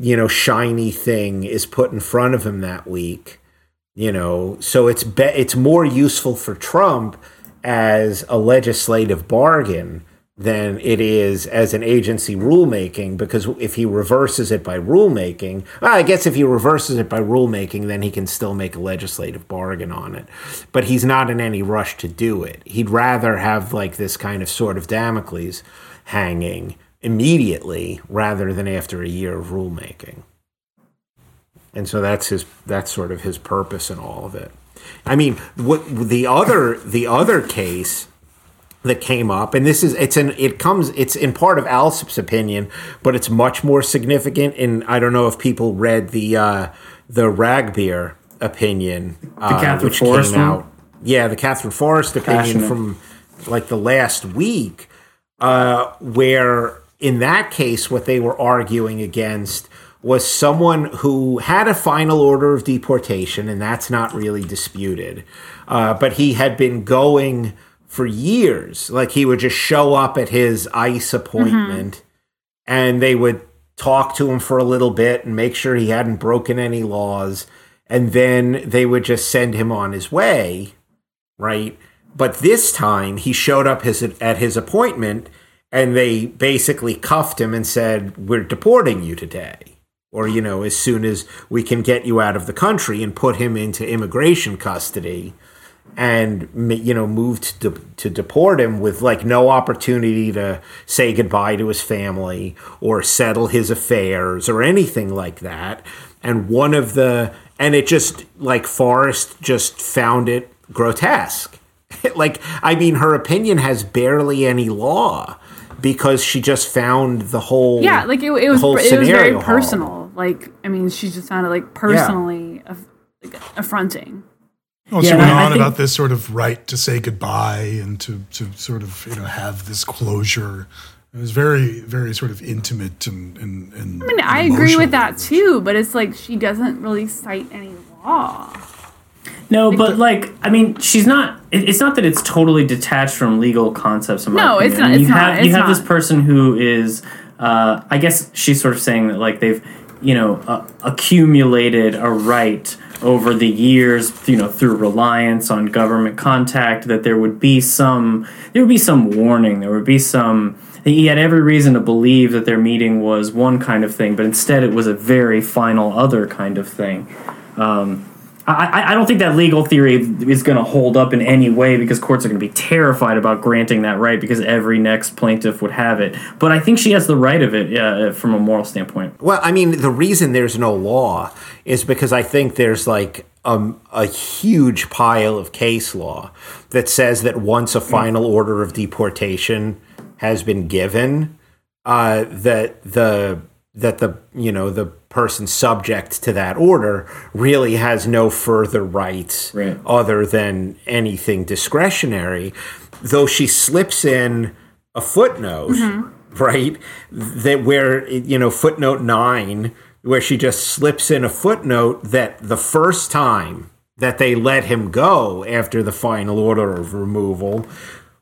you know shiny thing is put in front of him that week you know. So it's be- it's more useful for Trump as a legislative bargain than it is as an agency rulemaking because if he reverses it by rulemaking well, I guess if he reverses it by rulemaking then he can still make a legislative bargain on it. But he's not in any rush to do it. He'd rather have like this kind of sort of Damocles hanging immediately rather than after a year of rulemaking. And so that's his that's sort of his purpose in all of it. I mean what the other the other case that came up and this is it's an it comes it's in part of Alsup's opinion but it's much more significant and i don't know if people read the uh the ragbir opinion uh, Katherine which Forrest came one? yeah the katherine forrest opinion from like the last week uh, where in that case, what they were arguing against was someone who had a final order of deportation, and that's not really disputed. Uh, but he had been going for years. Like he would just show up at his ICE appointment and they would talk to him for a little bit and make sure he hadn't broken any laws. And then they would just send him on his way, right? But this time he showed up his, at his appointment and they basically cuffed him and said, We're deporting you today. Or, you know, as soon as we can get you out of the country and put him into immigration custody and, you know, moved to, to deport him with like no opportunity to say goodbye to his family or settle his affairs or anything like that. And one of the, and it just like Forrest just found it grotesque. like, I mean, her opinion has barely any law because she just found the whole Yeah, like it, it was whole it was very personal. Like I mean, she just found it like personally aff- like, affronting. Well, Yeah, she and went I- I on think- about this sort of right to say goodbye and to, to sort of you know have this closure. It was very very sort of intimate and and, and I mean, I agree with that too, but it's like she doesn't really cite any law. No, but like, I mean, she's not. it- It's not that it's totally detached from legal concepts. In my No, it's opinion. not- You it's not, have you it's have this person who is. Uh, I guess she's sort of saying that like they've, you know, uh, accumulated a right over the years, you know, through reliance on government contact. That there would be some, there would be some warning. There would be some he had every reason to believe that their meeting was one kind of thing, but instead it was a very final other kind of thing. Um, I, I don't think that legal theory is going to hold up in any way because courts are going to be terrified about granting that right because every next plaintiff would have it. But I think she has the right of it uh, from a moral standpoint. Well, I mean, the reason there's no law is because I think there's like um, a huge pile of case law that says that once a final order of deportation has been given, uh, that the that the you know the person subject to that order really has no further rights right. other than anything discretionary though she slips in a footnote mm-hmm. right that where you know footnote 9 where she just slips in a footnote that the first time that they let him go after the final order of removal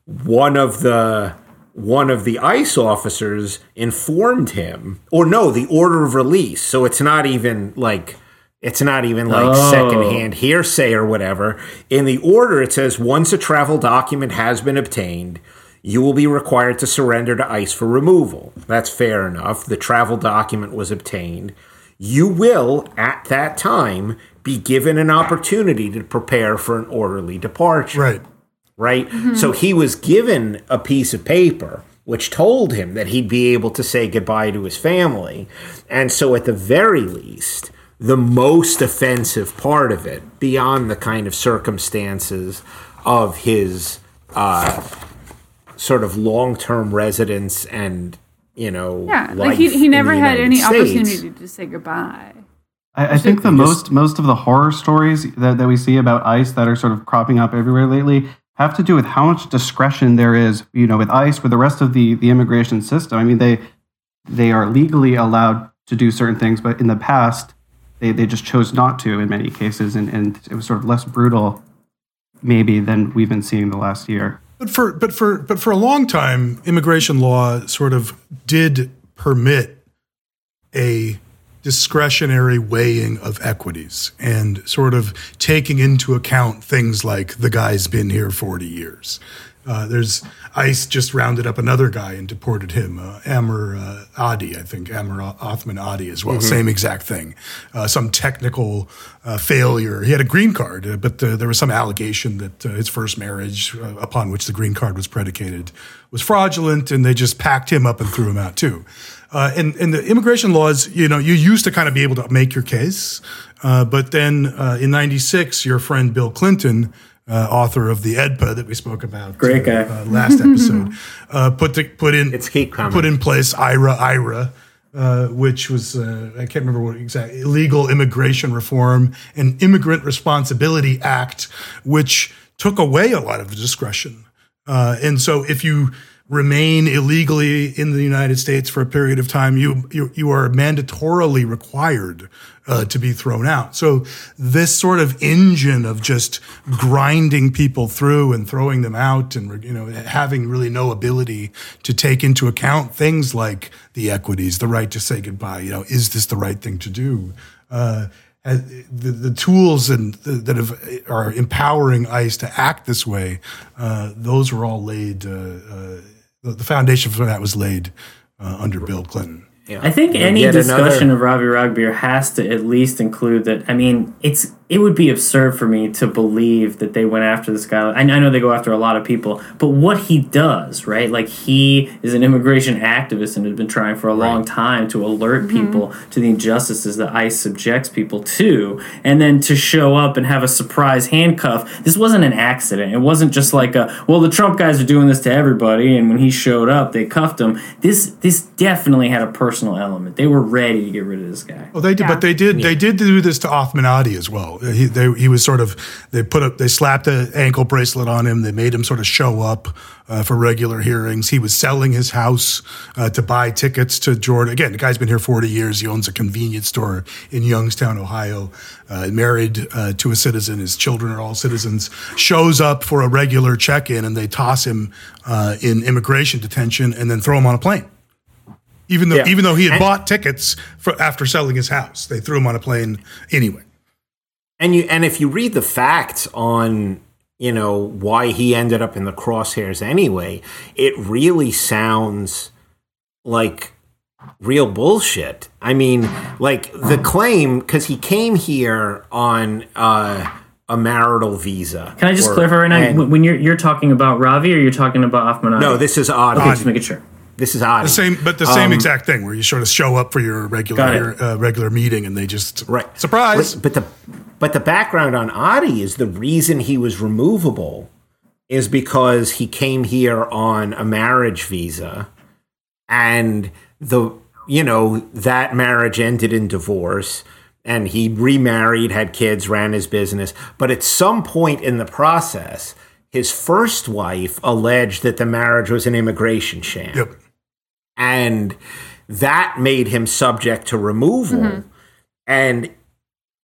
one of the one of the ICE officers informed him, or no, the order of release. So it's not even like it's not even like oh. secondhand hearsay or whatever. In the order, it says once a travel document has been obtained, you will be required to surrender to ICE for removal. That's fair enough. The travel document was obtained. You will, at that time, be given an opportunity to prepare for an orderly departure. Right right? Mm-hmm. So he was given a piece of paper which told him that he'd be able to say goodbye to his family. And so, at the very least, the most offensive part of it, beyond the kind of circumstances of his uh, sort of long term residence and, you know, yeah, like he, he never had any States. opportunity to say goodbye. I, I think the most most of the horror stories that, that we see about ICE that are sort of cropping up everywhere lately have to do with how much discretion there is, you know, with ICE, with the rest of the the immigration system. I mean, they they are legally allowed to do certain things, but in the past, they, they just chose not to in many cases, and, and it was sort of less brutal, maybe, than we've been seeing the last year. But for but for but for a long time, immigration law sort of did permit a discretionary weighing of equities and sort of taking into account things like the guy's been here 40 years. Uh, there's ICE just rounded up another guy and deported him, uh, Amer uh, Adi, I think, Amer Othman Adi as well. Mm-hmm. Same exact thing. Uh, some technical uh, failure. He had a green card, uh, but there was some allegation that his first marriage, upon which the green card was predicated, was fraudulent, and they just packed him up and threw him out too. Uh, and, and the immigration laws, you know, you used to kind of be able to make your case. Uh, but then uh, in 96, your friend Bill Clinton, uh, author of the AEDPA that we spoke about Great guy. Uh, last episode, uh, put, put, in, it's put in place IRA, IRA. which was I can't remember what exactly illegal immigration reform and immigrant responsibility act, which took away a lot of the discretion. and so if you remain illegally in the United States for a period of time, you you, you are mandatorily required uh, to be thrown out. So this sort of engine of just grinding people through and throwing them out, and you know having really no ability to take into account things like the equities, the right to say goodbye. You know, is this the right thing to do? Uh, the, the tools and the, that have, are empowering ICE to act this way, uh, those were all laid uh, uh the, the foundation for that was laid uh, under Bill Clinton. Yeah. I think any discussion another... of Ravi Ragbir has to at least include that. I mean, it's it would be absurd for me to believe that they went after this guy. I, know they go after a lot of people, but what he does, right? Like he is an immigration activist and has been trying for a right. long time to alert mm-hmm. people to the injustices that ICE subjects people to, and then to show up and have a surprise handcuff. This wasn't an accident. It wasn't just like a well, the Trump guys are doing this to everybody, and when he showed up, they cuffed him. This this definitely had a personal element. They were ready to get rid of this guy. Well, they did, yeah. but they did yeah. they did do this to Othman Adi as well. He, they, he was sort of they put up they slapped an ankle bracelet on him. They made him sort of show up uh, for regular hearings. He was selling his house uh, to buy tickets to Jordan. Again, the guy's been here 40 years. He owns a convenience store in Youngstown, Ohio. Uh, married uh, to a citizen. His children are all citizens. Shows up for a regular check-in, and they toss him uh, in immigration detention, and then throw him on a plane even though yeah. even though he had and, bought tickets for after selling his house. They threw him on a plane anyway. And you and if you read the facts on you know, why he ended up in the crosshairs anyway, it really sounds like real bullshit. I mean, like the claim because he came here on uh, a marital visa. Can I just or- clarify right now? and- when you're you're talking about Ravi or you're talking about Ahmadinejad? no, this is odd. Okay, just making sure. This is odd. The same, but the same exact thing where you sort of show up for your regular it. uh, regular meeting and they just right surprise. But, but the but the background on Adi is the reason he was removable is because he came here on a marriage visa, and the you know that marriage ended in divorce. And he remarried, had kids, ran his business. But at some point in the process, his first wife alleged that the marriage was an immigration sham Yep. And that made him subject to removal. Mm-hmm. And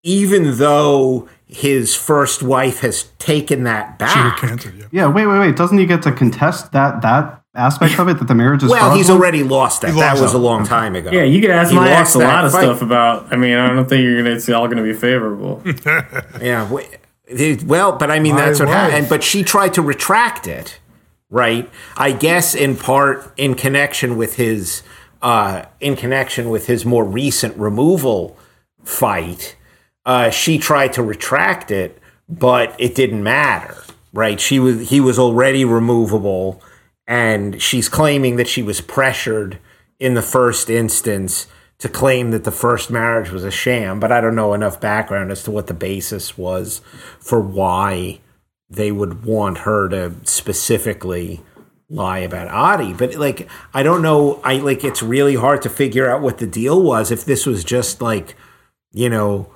even though his first wife has taken that She back, recanted. Yeah. Yeah, wait, wait, wait. Doesn't he get to contest that that aspect of it that the marriage is? well, he's already lost that. He that was that. a long time ago. Yeah, you could ask He my lost ex a that lot of fight. stuff about. I mean, I don't think you're gonna. It's all gonna be favorable. Yeah. Well, but I mean, My that's what wife. happened. But she tried to retract it, right? I guess in part in connection with his, uh, in connection with his more recent removal fight. Uh, she tried to retract it, but it didn't matter, right? She was he was already removable, and she's claiming that she was pressured in the first instance to claim that the first marriage was a sham, but I don't know enough background as to what the basis was for why they would want her to specifically lie about Adi. But like I don't know, I like it's really hard to figure out what the deal was if this was just like, you know,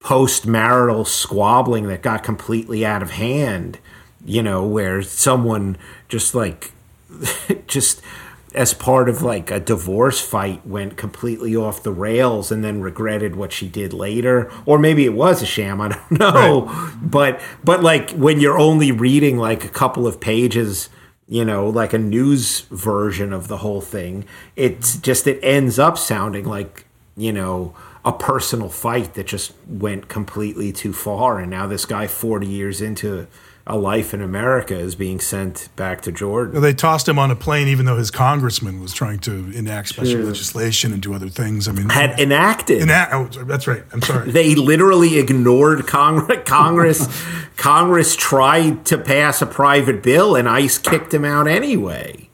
post marital squabbling that got completely out of hand, you know, where someone just like just as part of like a divorce fight went completely off the rails and then regretted what she did later. Or maybe it was a sham i don't know. But but like when you're only reading like a couple of pages you know like a news version of the whole thing it's just it ends up sounding like you know a personal fight that just went completely too far. And now this guy 40 years into a life in america is being sent back to jordan They tossed him on a plane, even though his congressman was trying to enact special legislation and do other things. I mean, had enacted enact, oh, that's right. I'm sorry. they literally ignored Congress. Congress, Congress tried to pass a private bill, and ICE kicked him out anyway.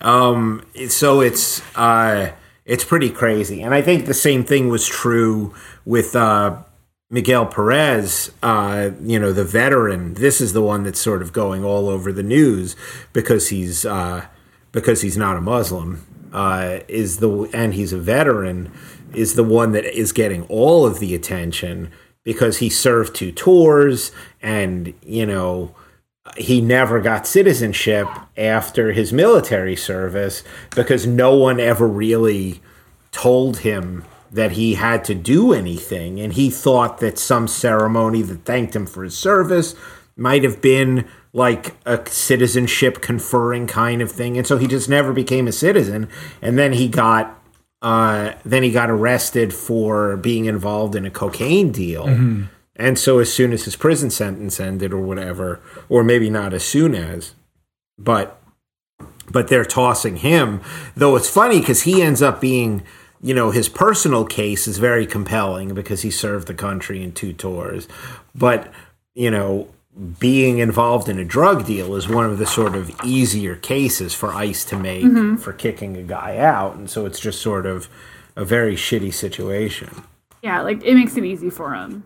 Um, so it's uh, it's pretty crazy, and I think the same thing was true with uh, Miguel Perez. Uh, you know, the veteran. This is the one that's sort of going all over the news because he's uh, because he's not a Muslim. Uh, is the and he's a veteran is the one that is getting all of the attention because he served two tours and you know he never got citizenship after his military service because no one ever really told him that he had to do anything and he thought that some ceremony that thanked him for his service might have been like a citizenship conferring kind of thing and so he just never became a citizen and then he got uh, then he got arrested for being involved in a cocaine deal. And so as soon as his prison sentence ended or whatever or maybe not as soon as but but they're tossing him though it's funny because he ends up being you know his personal case is very compelling because he served the country in two tours. But you know being involved in a drug deal is one of the sort of easier cases for ice to make mm-hmm. for kicking a guy out. And so it's just sort of a very shitty situation. Yeah, like it makes it easy for him.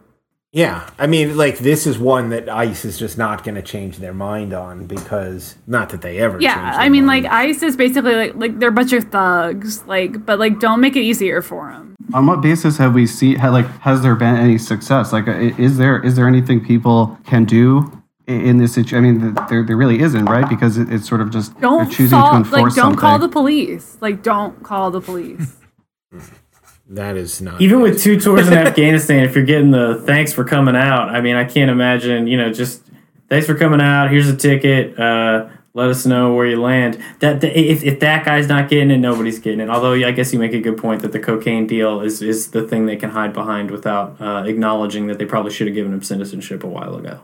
Yeah, I mean, like this is one that ICE is just not going to change their mind on because not that they ever. Yeah, their I mean, mind. like ICE is basically like like they're a bunch of thugs, like, but like don't make it easier for them. On what basis have we seen? Had, like, has there been any success? Like, is there is there anything people can do i- in this situation? I mean, there there really isn't, right? Because it, it's sort of just Don't choosing call, to enforce like don't call the police. Like don't call the police. that is not Even with two tours in Afghanistan, if you're getting the thanks for coming out, I mean, I can't imagine, you know, just thanks for coming out. Here's a ticket. Uh, let us know where you land. That if, if that guy's not getting it, nobody's getting it. Although I guess you make a good point that the cocaine deal is is the thing they can hide behind without uh, acknowledging that they probably should have given him citizenship a while ago.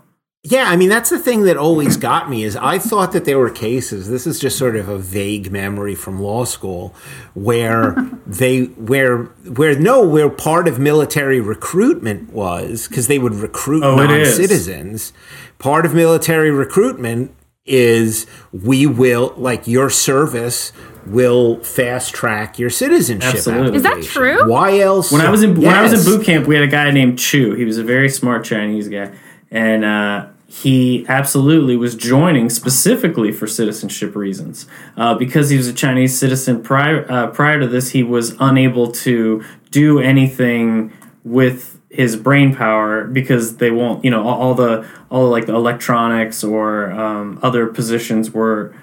Yeah, I mean that's the thing that always got me is I thought that there were cases. This is just sort of a vague memory from law school where they where where no where part of military recruitment was because they would recruit Oh, non-citizens. Part of military recruitment is we will like your service will fast track your citizenship. Absolutely. Is that true? Why else? When I was in when I was in boot camp, we had a guy named Chu. He was a very smart Chinese guy, and uh, he absolutely was joining specifically for citizenship reasons. Uh, because he was a Chinese citizen prior uh, prior to this, he was unable to do anything with his brain power because they won't. You know, all, all the all like the electronics or um, other positions were.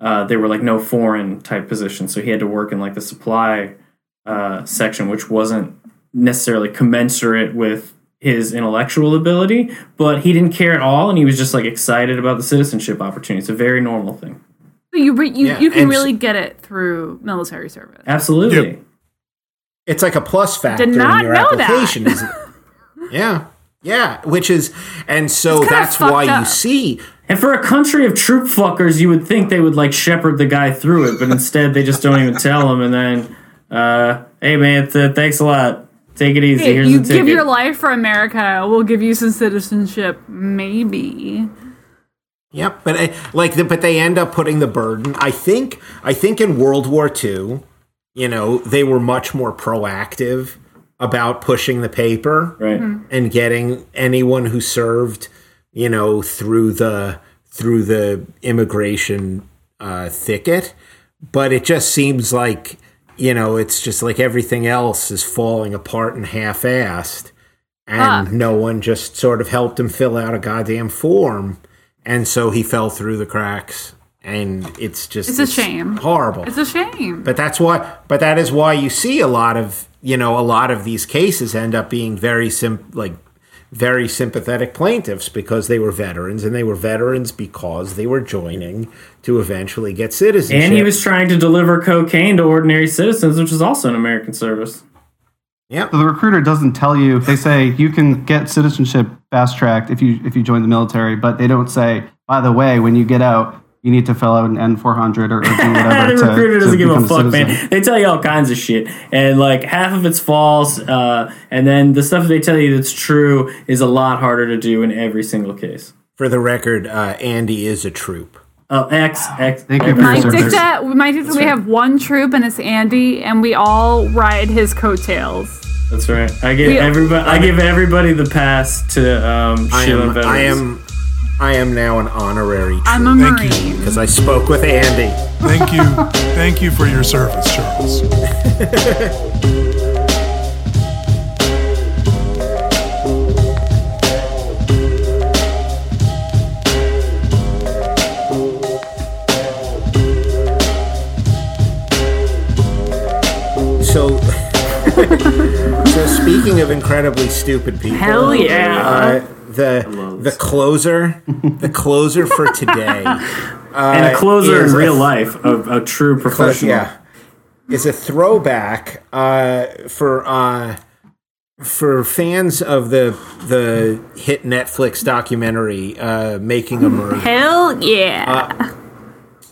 Uh, they were like no foreign type positions, so he had to work in like the supply uh, section, which wasn't necessarily commensurate with his intellectual ability, but he didn't care at all, and he was just like excited about the citizenship opportunity. It's a very normal thing. You re- you, Yeah, you can and- really get it through military service. Absolutely. Yep. it's like a plus factor Did not in your know that. application. is yeah, yeah. Which is, and so that's why fucked you see. And for a country of troop fuckers, you would think they would like shepherd the guy through it, but instead they just don't even tell him. And then, uh, hey man, th- thanks a lot. Take it easy. Hey, Here's you the give your life for America. We'll give you some citizenship, maybe. Yep, but I, like, the, but they end up putting the burden. I think, I think in World War II, you know, they were much more proactive about pushing the paper right. and getting anyone who served, you know, through the through the immigration uh, thicket. But it just seems like, you know, it's just like everything else is falling apart and half-assed, and Fuck. no one just sort of helped him fill out a goddamn form, and so he fell through the cracks. And it's just It's a shame. horrible. It's a shame. But that's why. But that is why you see a lot of you know a lot of these cases end up being very sim like very sympathetic plaintiffs because they were veterans and they were veterans because they were joining to eventually get citizenship. And he was trying to deliver cocaine to ordinary citizens, which is also an American service. Yep. So the recruiter doesn't tell you. They say you can get citizenship fast tracked if you if you join the military, but they don't say, by the way, when you get out, you need to fill out an N four hundred or, or do whatever. the to, recruiter to doesn't give a fuck, citizen. man. They tell you all kinds of shit, and like half of it's false, uh, and then the stuff they tell you that's true is a lot harder to do in every single case. For the record, uh, Andy is a troop. Oh, X, X. Thank you for My dicta, my dicta, we have one troop and it's Andy, and we all ride his coattails. That's right. I give We- everybody. I give everybody the pass to um, I Sheila am. I am. I am now an honorary I'm a Thank you. marine. because I spoke with Andy. Thank you. Thank you for your service, Charles. So, so speaking of incredibly stupid people, Hell yeah. uh, the the closer, the closer for today, and a closer is in a- real life, a, a true professional. yeah, is a throwback uh, for uh, for fans of the the hit Netflix documentary uh, "Making a Murder." Hell yeah.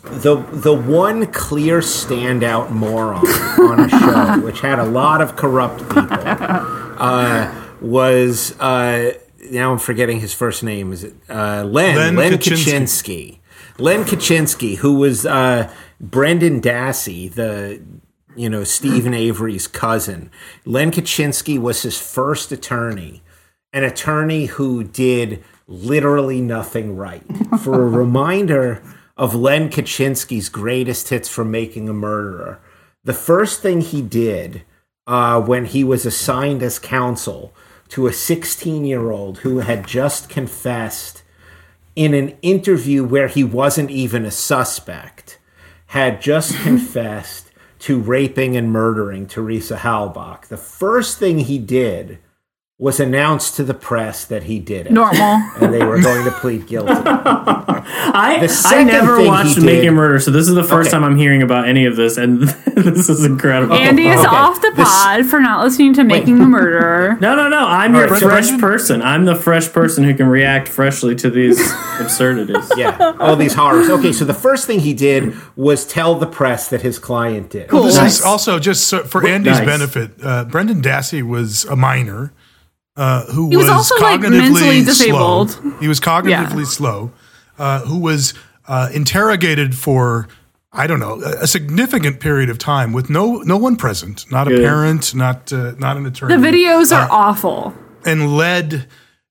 the the one clear standout moron on a show which had a lot of corrupt people uh, was uh, now I'm forgetting his first name is it uh, Len Len Len, Kachinsky. Kachinsky Len Kachinsky who was uh, Brendan Dassey the you know Steven Avery's cousin Len Kachinsky was his first attorney an attorney who did literally nothing right. For a reminder of Len Kachinsky's greatest hits from Making a Murderer, the first thing he did uh, when he was assigned as counsel to a 16 year old who had just confessed in an interview where he wasn't even a suspect, had just confessed to raping and murdering Teresa Halbach. The first thing he did was announce to the press that he did it. Normal. And they were going to plead guilty. I I never watched he Making Murder, so this is the first Okay. time I'm hearing about any of this. And this is incredible. Andy is Okay. off the This- pod for not listening to Making a Murderer. No, no, no. I'm your right, fresh Brendan- person. I'm the fresh person who can react freshly to these absurdities. Yeah, all these horrors. Okay, so the first thing he did was tell the press that his client did. Cool. This Nice. is also just so, for Andy's Nice. benefit. Uh, Brendan Dassey was a minor uh, who He was was, also, like, cognitively mentally disabled. slow. He was cognitively Yeah. slow. Uh, who was uh, interrogated for I don't know a a significant period of time with no no one present, not a Good. parent, not uh, not an attorney. The videos Uh, are awful. and led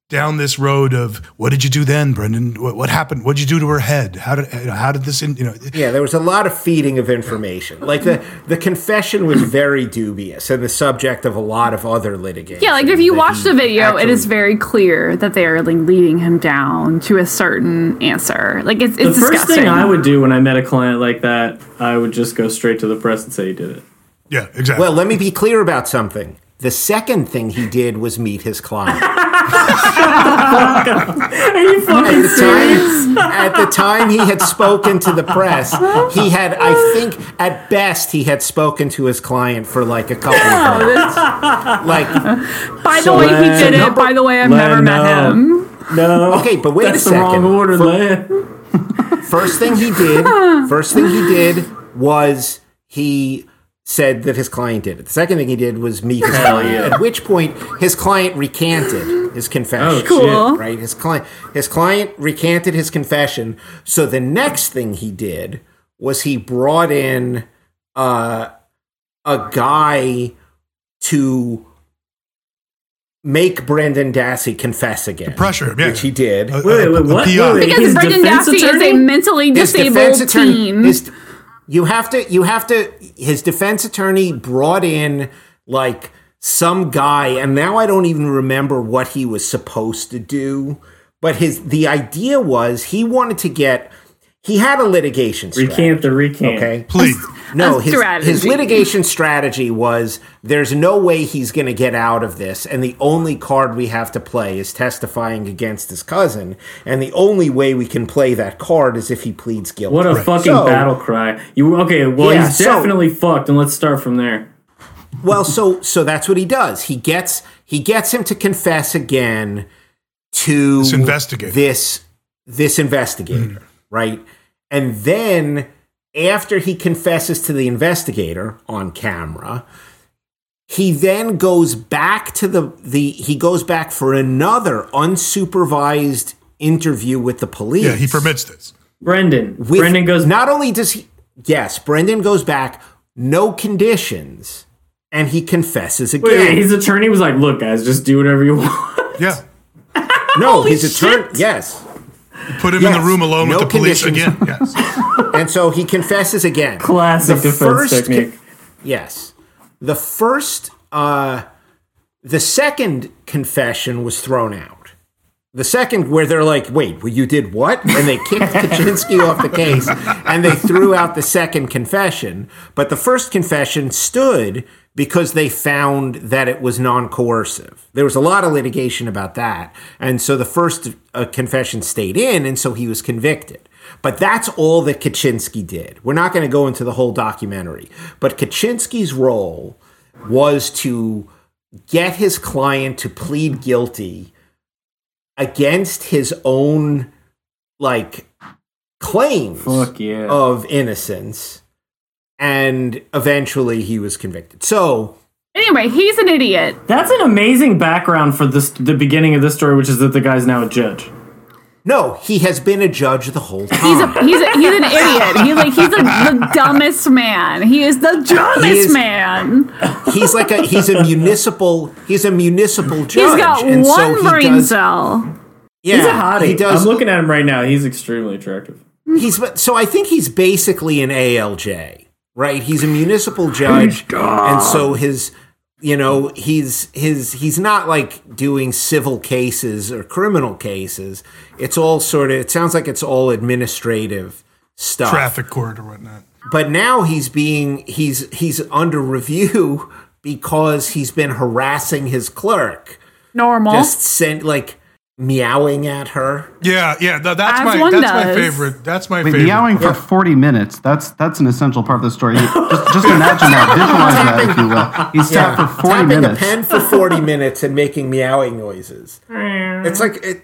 down this road of what did you do then, Brendan? What, what happened? What did you do to her head? How did how did this? In, you know, Yeah, there was a lot of feeding of information. Like the the confession was very dubious and the subject of a lot of other litigation. Yeah, like if you watch the video, it actually- is very clear that they are like leading him down to a certain answer. Like it's The it's first disgusting. thing I would do when I met a client like that, I would just go straight to the press and say he did it. yeah, exactly. Well, let me be clear about something. The second thing he did was meet his client. Are you at fucking the time at the time he had spoken to the press he had i think at best he had spoken to his client for like a couple of minutes like By the So, way, he did it. By the way, I've never met no. him. No. Okay, but wait a That's the wrong second. order, For- first thing he did first thing he did was he said that his client did it the second thing he did was meet his client yeah. at which point his client recanted his confession Oh, Cool. right his client his client recanted his confession so the next thing he did was he brought in uh, a guy to make Brendan Dassey confess again pressure him, yeah. which he did A- Wait, wait, what? Wait, wait. Because His Brendan defense Dassey is a attorney? mentally his disabled defense attorney teen. his, you have to you have to his defense attorney brought in like some guy and now i don't even remember what he was supposed to do but his the idea was he wanted to get he had a litigation strategy, Recant the recant. okay Please. No A his, strategy. his litigation strategy was there's no way he's going to get out of this and the only card we have to play is testifying against his cousin and the only way we can play that card is if he pleads guilty What a fucking So- battle cry. You okay, well Yeah, he's so- definitely fucked and let's start from there. Well, so so that's what he does. He gets he gets him to confess again to This investigator. This this investigator, right? And then after he confesses to the investigator on camera, he then goes back to the the he goes back for another unsupervised interview with the police. Yeah, he permits this. Brendan. with- Brendan goes Not only does he, yes, Brendan goes back, no conditions, and he confesses again. Wait, wait, his attorney was like, "Look, guys, just do whatever you want." Yeah. no, his shit. attorney, yes, Put him in the room alone No with the police conditions. again. Yes. and so he confesses again. Classic The defense first technique. con- yes, the first, uh, the second confession was thrown out. The second, where they're like, "Wait, well, you did what?" and they kicked Kachinsky off the case, and they threw out the second confession. But the first confession stood because they found that it was non-coercive. There was a lot of litigation about that, and so the first uh, confession stayed in, and so he was convicted. But that's all that Kachinsky did. We're not going to go into the whole documentary, but Kachinsky's role was to get his client to plead guilty against his own like claims yeah. of innocence and eventually he was convicted so Anyway, he's an idiot. That's an amazing background for this the beginning of this story, which is that the guy's now a judge. no he has been a judge the whole time He's a he's a, he's an idiot. He's like he's a, the dumbest man. He is the dumbest is- man. he's like a he's a municipal he's a municipal judge He's got and one he brain does, cell. yeah He's a hottie. he does I'm looking at him right now. He's extremely attractive. He's so I think he's basically an ALJ, right? He's a municipal judge, and so his, you know, he's his he's not like doing civil cases or criminal cases. It's all sort of. It sounds like it's all administrative stuff. Traffic court or whatnot. But now he's being he's he's under review because he's been harassing his clerk Normal. just sent like meowing at her. Yeah, yeah. th- that's As my one that's my favorite. That's my Wait, favorite. meowing for 40 minutes. That's that's an essential part of the story. Just, just imagine that. Visualize that, if you will. He's tapped for 40 tapping minutes. a pen for 40 minutes and making meowing noises. It's like it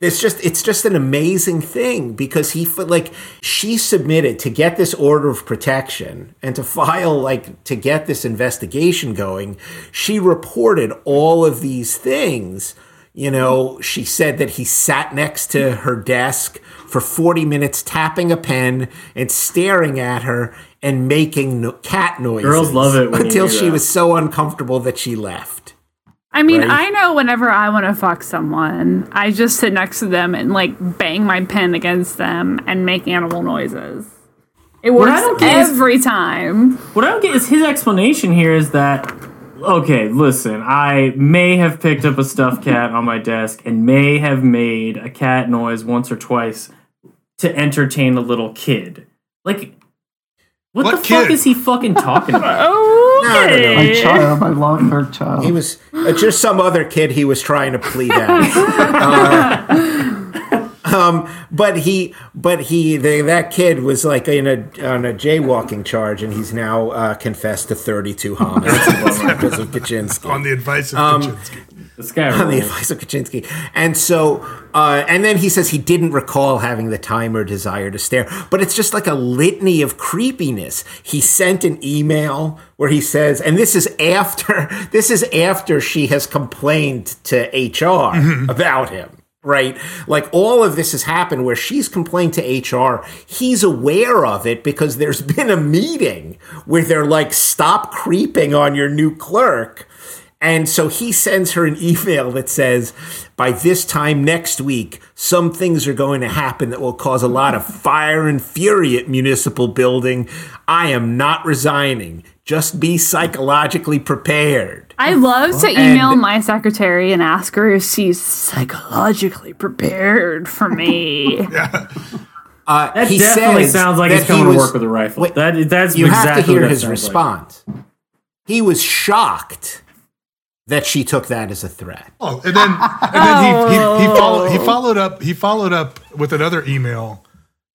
it's just it's just an amazing thing because he fe- like she submitted to get this order of protection and to file like to get this investigation going she reported all of these things you know she said that he sat next to her desk for 40 minutes tapping a pen and staring at her and making no- cat noises Girls love it when until she that. was so uncomfortable that she left I mean, Right. I know whenever I want to fuck someone, I just sit next to them and like bang my pen against them and make animal noises. It works don't is- every time. What I don't get is his explanation here is that okay, listen, I may have picked up a stuffed cat on my desk and may have made a cat noise once or twice to entertain a little kid. Like what, What the fuck is he fucking talking about? Okay. My child, my long haired child. He was uh, just some other kid he was trying to plead out. Uh, um, but he, but he, the, that kid was like in a on a jaywalking charge, and he's now uh, confessed to 32 homicides because of Kachinsky. on the advice of Um, Kachinsky. This guy on the advice of Kachinsky. And so, uh, and then he says he didn't recall having the time or desire to stare, but it's just like a litany of creepiness. He sent an email where he says, and this is after, this is after she has complained to HR about him. Right? Like all of this has happened where she's complained to HR. He's aware of it because there's been a meeting where they're like, stop creeping on your new clerk. And so he sends her an email that says, by this time next week, some things are going to happen that will cause a lot of fire and fury at municipal building. I am not resigning. Just be psychologically prepared. I love to email And- my secretary and ask her if she's psychologically prepared for me. Uh, That he definitely says sounds like that he's coming he to work with a rifle. Wait, that that's you exactly have to hear his sounds like. response. He was shocked that she took that as a threat. Oh, and then and then he, he, he followed he followed up he followed up with another email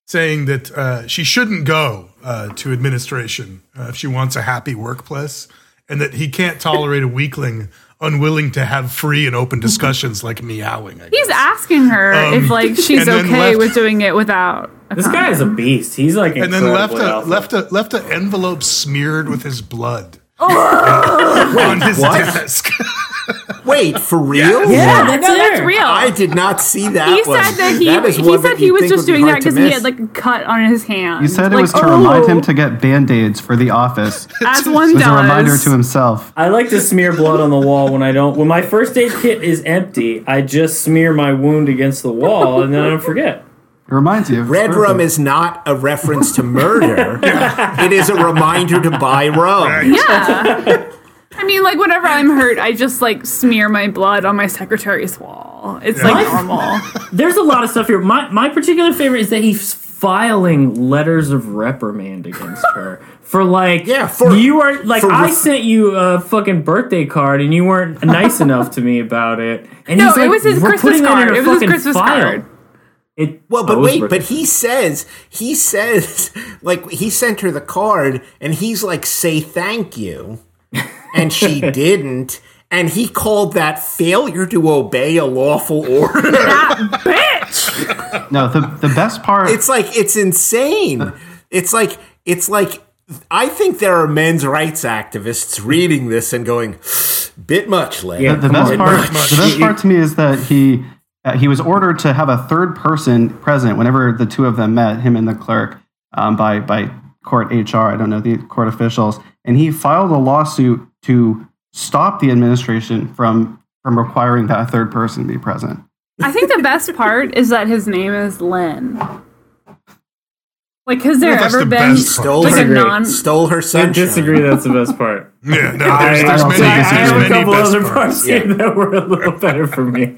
saying that uh, she shouldn't go uh, to administration uh, if she wants a happy workplace, and that he can't tolerate a weakling unwilling to have free and open discussions like meowing. I He's asking her Um, if like she's okay left- with doing it without. a This guy is a beast. He's like and then left incredibly a alpha. left a left an envelope smeared with his blood on his what? desk. Wait, for real? Yeah, that's no, that's real. I did not see that. he one. said that he That is he said that he was just doing that because he had like a cut on his hand. You said it was to remind him oh, to get band aids for the office. as one It was does. a reminder to himself. I like to smear blood on the wall when I don't. When my first aid kit is empty, I just smear my wound against the wall, and then I don't forget. It reminds you. Red It's rum is not a reference to murder. it is a reminder to buy rum. Yeah. I mean, like whenever I'm hurt, I just like smear my blood on my secretary's wall. It's like normal. There's a lot of stuff here. My my particular favorite is that he's filing letters of reprimand against her for like Yeah, for- you are like for I ref- sent you a fucking birthday card and you weren't nice enough to me about it. And No, he's like, it was his "We're Christmas putting that in card. a It was his Christmas file." card. It, Well, but it was wait, birthday. but he says he says like he sent her the card and he's like say thank you. And she didn't. And he called that failure to obey a lawful order. that Bitch. No, the, the best part. It's like it's insane. It's like it's like I think there are men's rights activists reading this and going, "Bit much, Len." Yeah. the Come best part. Much. The best part to me is that he uh, he was ordered to have a third person present whenever the two of them met, him and the clerk, um, by by court HR. I don't know the court officials, and he filed a lawsuit to stop the administration from from requiring that third person be present. I think the best part is that his name is Lynn. Like, has there Well, ever the been stole like a non? stole her I disagree. That's the best part. Yeah, no, I, there's, I, there's don't many, think I this is there's have a many couple other parts. parts here that were a little better for me.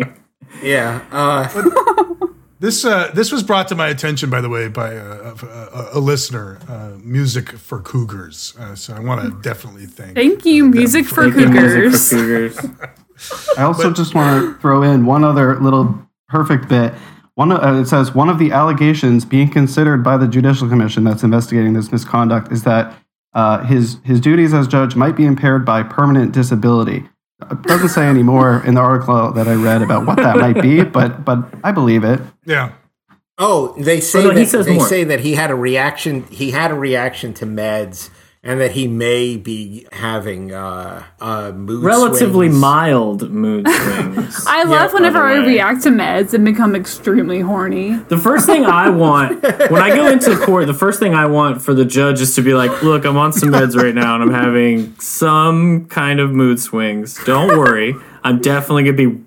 Yeah. Uh, This uh, this was brought to my attention, by the way, by a, a, a listener. Uh, music for Cougars. Uh, so I want to definitely thank. Thank you, music for Making music cougars. for cougars. I also just want to throw in one other little perfect bit. One, uh, it says one of the allegations being considered by the Judicial Commission that's investigating this misconduct is that uh, his his duties as judge might be impaired by permanent disability. It doesn't say any more in the article that I read about what that might be, but but I believe it. Yeah. Oh, they oh, say no, he that says they more. say that he had a reaction. He had a reaction to meds, and that he may be having uh, uh, mood Relatively swings. mild mood swings. I love by whenever I react to meds and become extremely horny. The first thing I want when I go into court, the first thing I want for the judge is to be like, "Look, I'm on some meds right now, and I'm having some kind of mood swings. Don't worry, I'm definitely gonna be."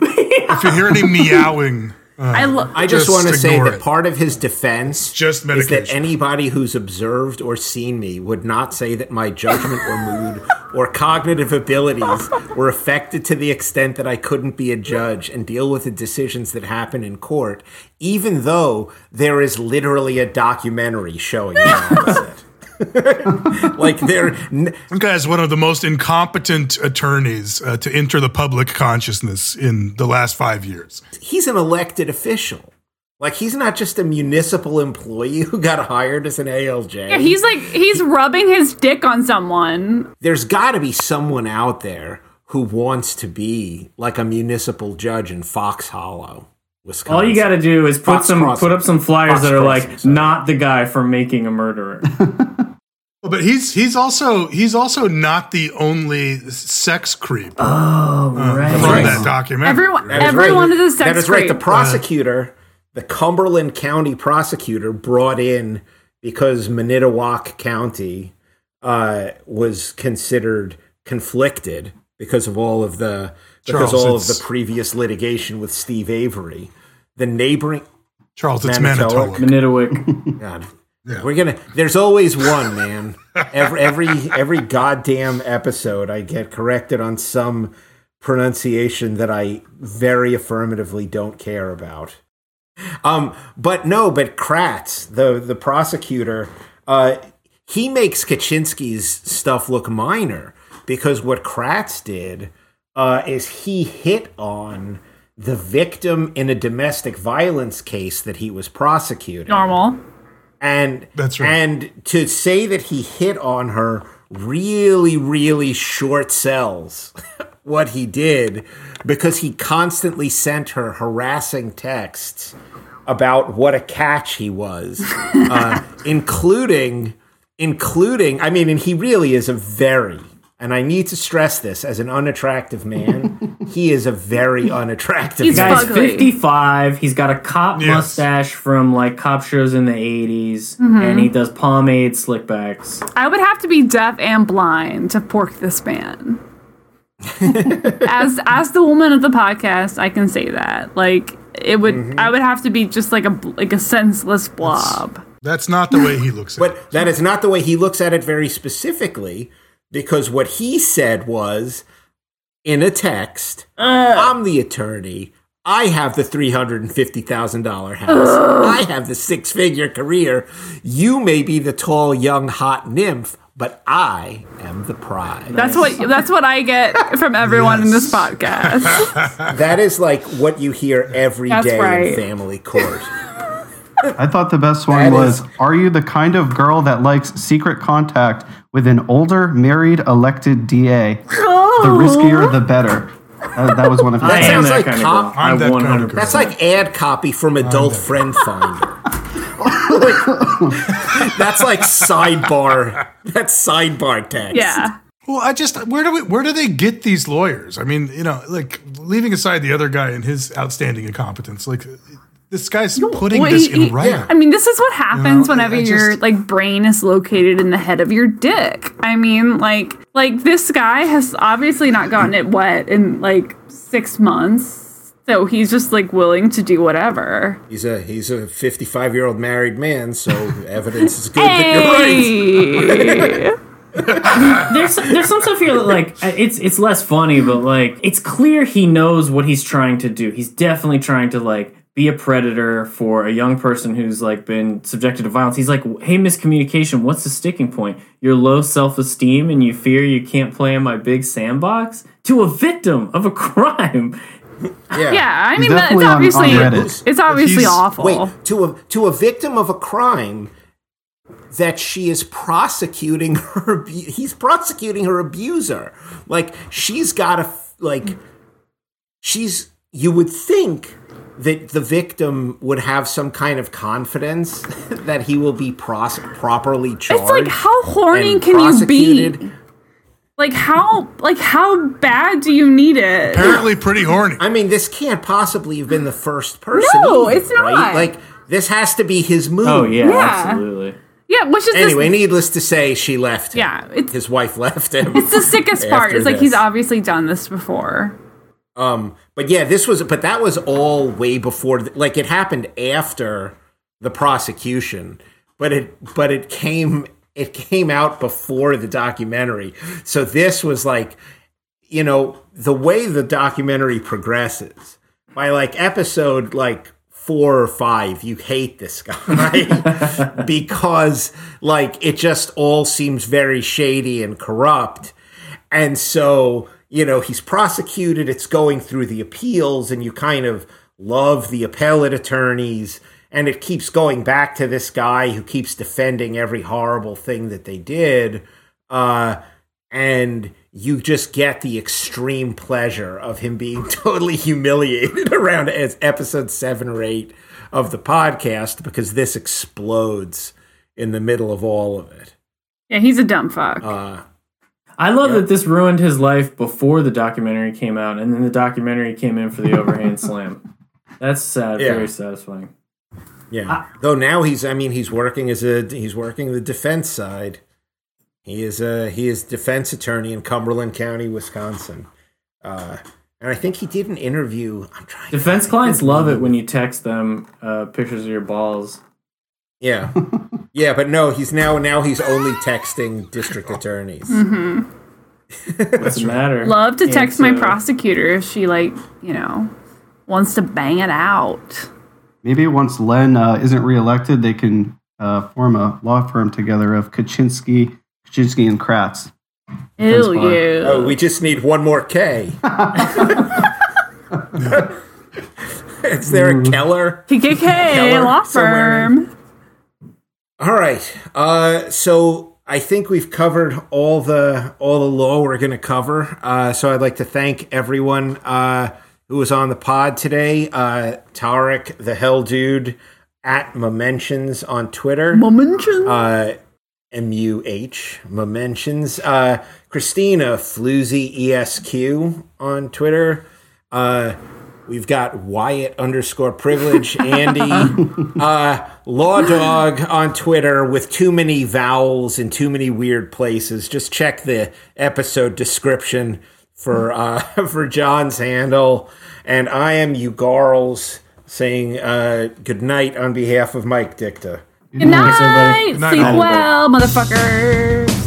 If you hear any meowing, uh, I lo- I just, Just want to say ignore that it. part of his defense Just is that anybody who's observed or seen me would not say that my judgment or mood or cognitive abilities were affected to the extent that I couldn't be a judge and deal with the decisions that happen in court, even though there is literally a documentary showing the opposite. like there, n- This guy is one of the most incompetent attorneys uh, to enter the public consciousness in the last five years. he's an elected official. Like he's not just a municipal employee who got hired as an ALJ. yeah, he's like he's rubbing his dick on someone. there's got to be someone out there who wants to be like a municipal judge in Fox Hollow, Wisconsin. All you got to do is put Fox some Crossing. put up some flyers Fox that are Crossing, like, sorry. "Not the guy for making a murderer." Well, But he's he's also he's also not the only sex creep oh, from right. that documentary. Everyone, That is everyone right. is a sex That is right. The creep. prosecutor, the Cumberland County prosecutor, brought in because Manitowoc County uh, was considered conflicted because of all of the because Charles, all of the previous litigation with Steve Avery. The neighboring Charles, it's Manitowoc. Manitowoc. Manitowoc. God. Yeah. We're gonna. There's always one man. Every every every goddamn episode, I get corrected on some pronunciation that I very affirmatively don't care about. Um, but no, but Kratz, the the prosecutor, uh, he makes Kachinsky's stuff look minor because what Kratz did uh, is he hit on the victim in a domestic violence case that he was prosecuting. Normal. And That's right. And to say that he hit on her really, really short sells what he did because he constantly sent her harassing texts about what a catch he was, uh, including, including. I mean, and he really is a very. And I need to stress this as an unattractive man, he is a very unattractive guy. He's man. Guy's Ugly. 55. He's got a cop Yes. mustache from like cop shows in the 80s, Mm-hmm. and he does pomade slickbacks. I would have to be deaf and blind to pork this man. as as the woman of the podcast, I can say that. Like it would, Mm-hmm. I would have to be just like a like a senseless blob. That's not the way he looks at it. But that is not the way he looks at it very specifically, because what he said was in a text uh. I'm the attorney. I have the $350,000 house. I have the six figure career. You may be the tall, young, hot nymph, but I am the prize. That's what that's what I get from everyone in this podcast. That is like what you hear every That's day in family court. I thought the best one That was is- Are you the kind of girl that likes secret contact with an older, married, elected DA? The oh. riskier, the better. That, that was one of his. I am sounds that like kind cop- of girl. I I'm that kind of That's like ad copy from Adult Friend Finder. Like, that's like sidebar. That's sidebar text. yeah. Well, I just where do we where do they get these lawyers? I mean, you know, like leaving aside the other guy and his outstanding incompetence, like this guy's putting Well, this he- in writing. I mean, this is what happens You know, whenever I your just- like brain is located in the head of your dick. I mean, like like this guy has obviously not gotten it wet in like six months, so he's just like willing to do whatever. He's a he's a 55 year old married man, so evidence is good that you're right. Hey! there's there's some stuff here that like it's it's less funny, but like it's clear he knows what he's trying to do. He's definitely trying to like be a predator for a young person who's like been subjected to violence. He's like, hey, miscommunication. What's the sticking point? Your low self esteem and you fear you can't play in my big sandbox to a victim of a crime. Yeah. Yeah, I mean, that- it's definitely on- on obviously it's obviously he's- awful. Wait, to a to a victim of a crime that she is prosecuting her he's prosecuting her abuser. Like she's got to like she's you would think that the victim would have some kind of confidence that he will be pros- properly charged. It's like how horny and can you be? Like how like how bad do you need it? Apparently, pretty horny. I mean, this can't possibly have been the first person. No, either, it's not. Right? Like this has to be his oh, move. Oh yeah, Yeah. absolutely. Yeah, which is Anyway, this, needless to say, she left him. Yeah, it's- his wife left him. it's the sickest part. after It's like he's obviously done this before. Um, but yeah, this was, but that was all way before. Like it happened after the prosecution, but it, but it came, it came out before the documentary. So this was like, you know, the way the documentary progresses by like episode like four or five, you hate this guy because like it just all seems very shady and corrupt. And so, you know, he's prosecuted, it's going through the appeals, and you kind of love the appellate attorneys. And it keeps going back to this guy who keeps defending every horrible thing that they did. Uh, and you just get the extreme pleasure of him being totally humiliated around as episode seven or eight of the podcast because this explodes in the middle of all of it. Yeah, he's a dumb fuck. Uh, I love that this ruined his life before the documentary came out, and then the documentary came in for the overhand slam. That's sad, Yeah. very satisfying. Yeah. Though now he's I mean he's working as a he's working the defense side. He is a he is defense attorney in Cumberland County, Wisconsin. Uh and I think he did an interview. I'm trying Defense clients love it when you text them uh, pictures of your balls. Yeah. yeah, but no, he's now now he's only texting district attorneys. What's the matter? Love to text my Answer. prosecutor if she like, you know, wants to bang it out. Maybe once Len uh, isn't reelected, they can uh, form a law firm together of Kachinsky, Kachinsky and Kratz. Ew, bar. you. Oh, we just need one more K. Is there a Keller? KKK Keller law somewhere in- firm. All right. Uh, so I think we've covered all the all the law we're going to cover. Uh, so I'd like to thank everyone uh, who was on the pod today. Uh, Tarik, the Hell Dude, at muhmentions on Twitter. Momentum. Uh, M U H muhmentions. Uh, Christina Floozy ESQ on Twitter. We've got Wyatt underscore privilege. Andy uh, Law Dog on Twitter with too many vowels in too many weird places. Just check the episode description for uh, for John's handle. And I am Ugarles saying uh, good night on behalf of Mic Dicta. Good night. everybody. Good night, Sleep well, motherfucker.